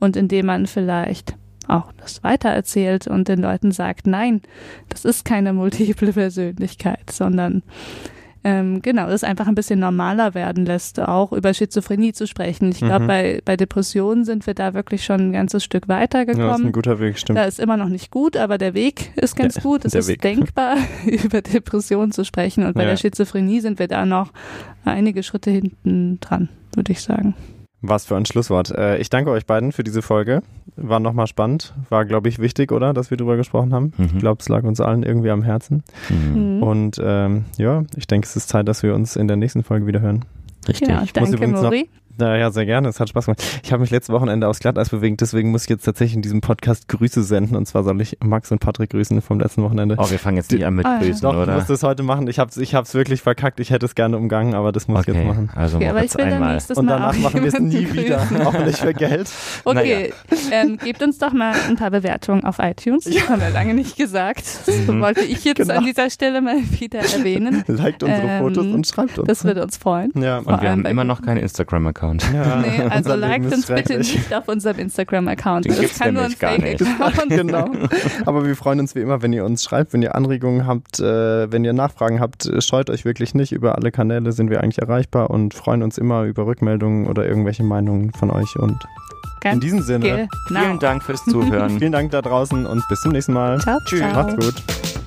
und indem man vielleicht auch das weitererzählt und den Leuten sagt, nein, das ist keine multiple Persönlichkeit, sondern ähm, genau, das einfach ein bisschen normaler werden lässt, auch über Schizophrenie zu sprechen. Ich glaube, mhm. bei, bei Depressionen sind wir da wirklich schon ein ganzes Stück weitergekommen. Ja, das ist ein guter Weg, stimmt. Da ist immer noch nicht gut, aber der Weg ist ganz der, gut. Es ist Weg. denkbar, über Depressionen zu sprechen. Und bei ja. der Schizophrenie sind wir da noch einige Schritte hinten dran, würde ich sagen. Was für ein Schlusswort. Äh, ich danke euch beiden für diese Folge. War nochmal spannend. War, glaube ich, wichtig, oder? Dass wir drüber gesprochen haben. Mhm. Ich glaube, es lag uns allen irgendwie am Herzen. Mhm. Und ähm, ja, ich denke, es ist Zeit, dass wir uns in der nächsten Folge wieder hören. Richtig. Ja, danke, Mori. Ja, sehr gerne. Es hat Spaß gemacht. Ich habe mich letztes Wochenende aufs Glatteis bewegt, deswegen muss ich jetzt tatsächlich in diesem Podcast Grüße senden. Und zwar soll ich Max und Patrick grüßen vom letzten Wochenende. Oh, wir fangen jetzt nicht an mit ah, Grüßen, Doch, oder? Ich muss das heute machen. Ich habe es ich hab's wirklich verkackt. Ich hätte es gerne umgangen, aber das muss okay, ich jetzt machen. Also okay, aber ich will einmal. Und danach machen wir es nie wieder. Auch nicht für Geld. Okay, naja. ähm, gebt uns doch mal ein paar Bewertungen auf iTunes. Das ja. haben wir lange nicht gesagt. Das mhm. wollte ich jetzt genau. an dieser Stelle mal wieder erwähnen. Liked unsere ähm, Fotos und schreibt uns. Das würde uns freuen. Ja. Und wir haben immer noch keinen Instagram-Account. Ja. Nee, also liked uns bitte nicht auf unserem Instagram-Account. Das kann nur ein Fake-Account. genau. Aber wir freuen uns wie immer, wenn ihr uns schreibt, wenn ihr Anregungen habt, äh, wenn ihr Nachfragen habt, scheut euch wirklich nicht. Über alle Kanäle sind wir eigentlich erreichbar und freuen uns immer über Rückmeldungen oder irgendwelche Meinungen von euch. Und Ganz in diesem Sinne, genau. vielen Dank fürs Zuhören. vielen Dank da draußen und bis zum nächsten Mal. Ciao, Tschüss. Ciao. Macht's gut.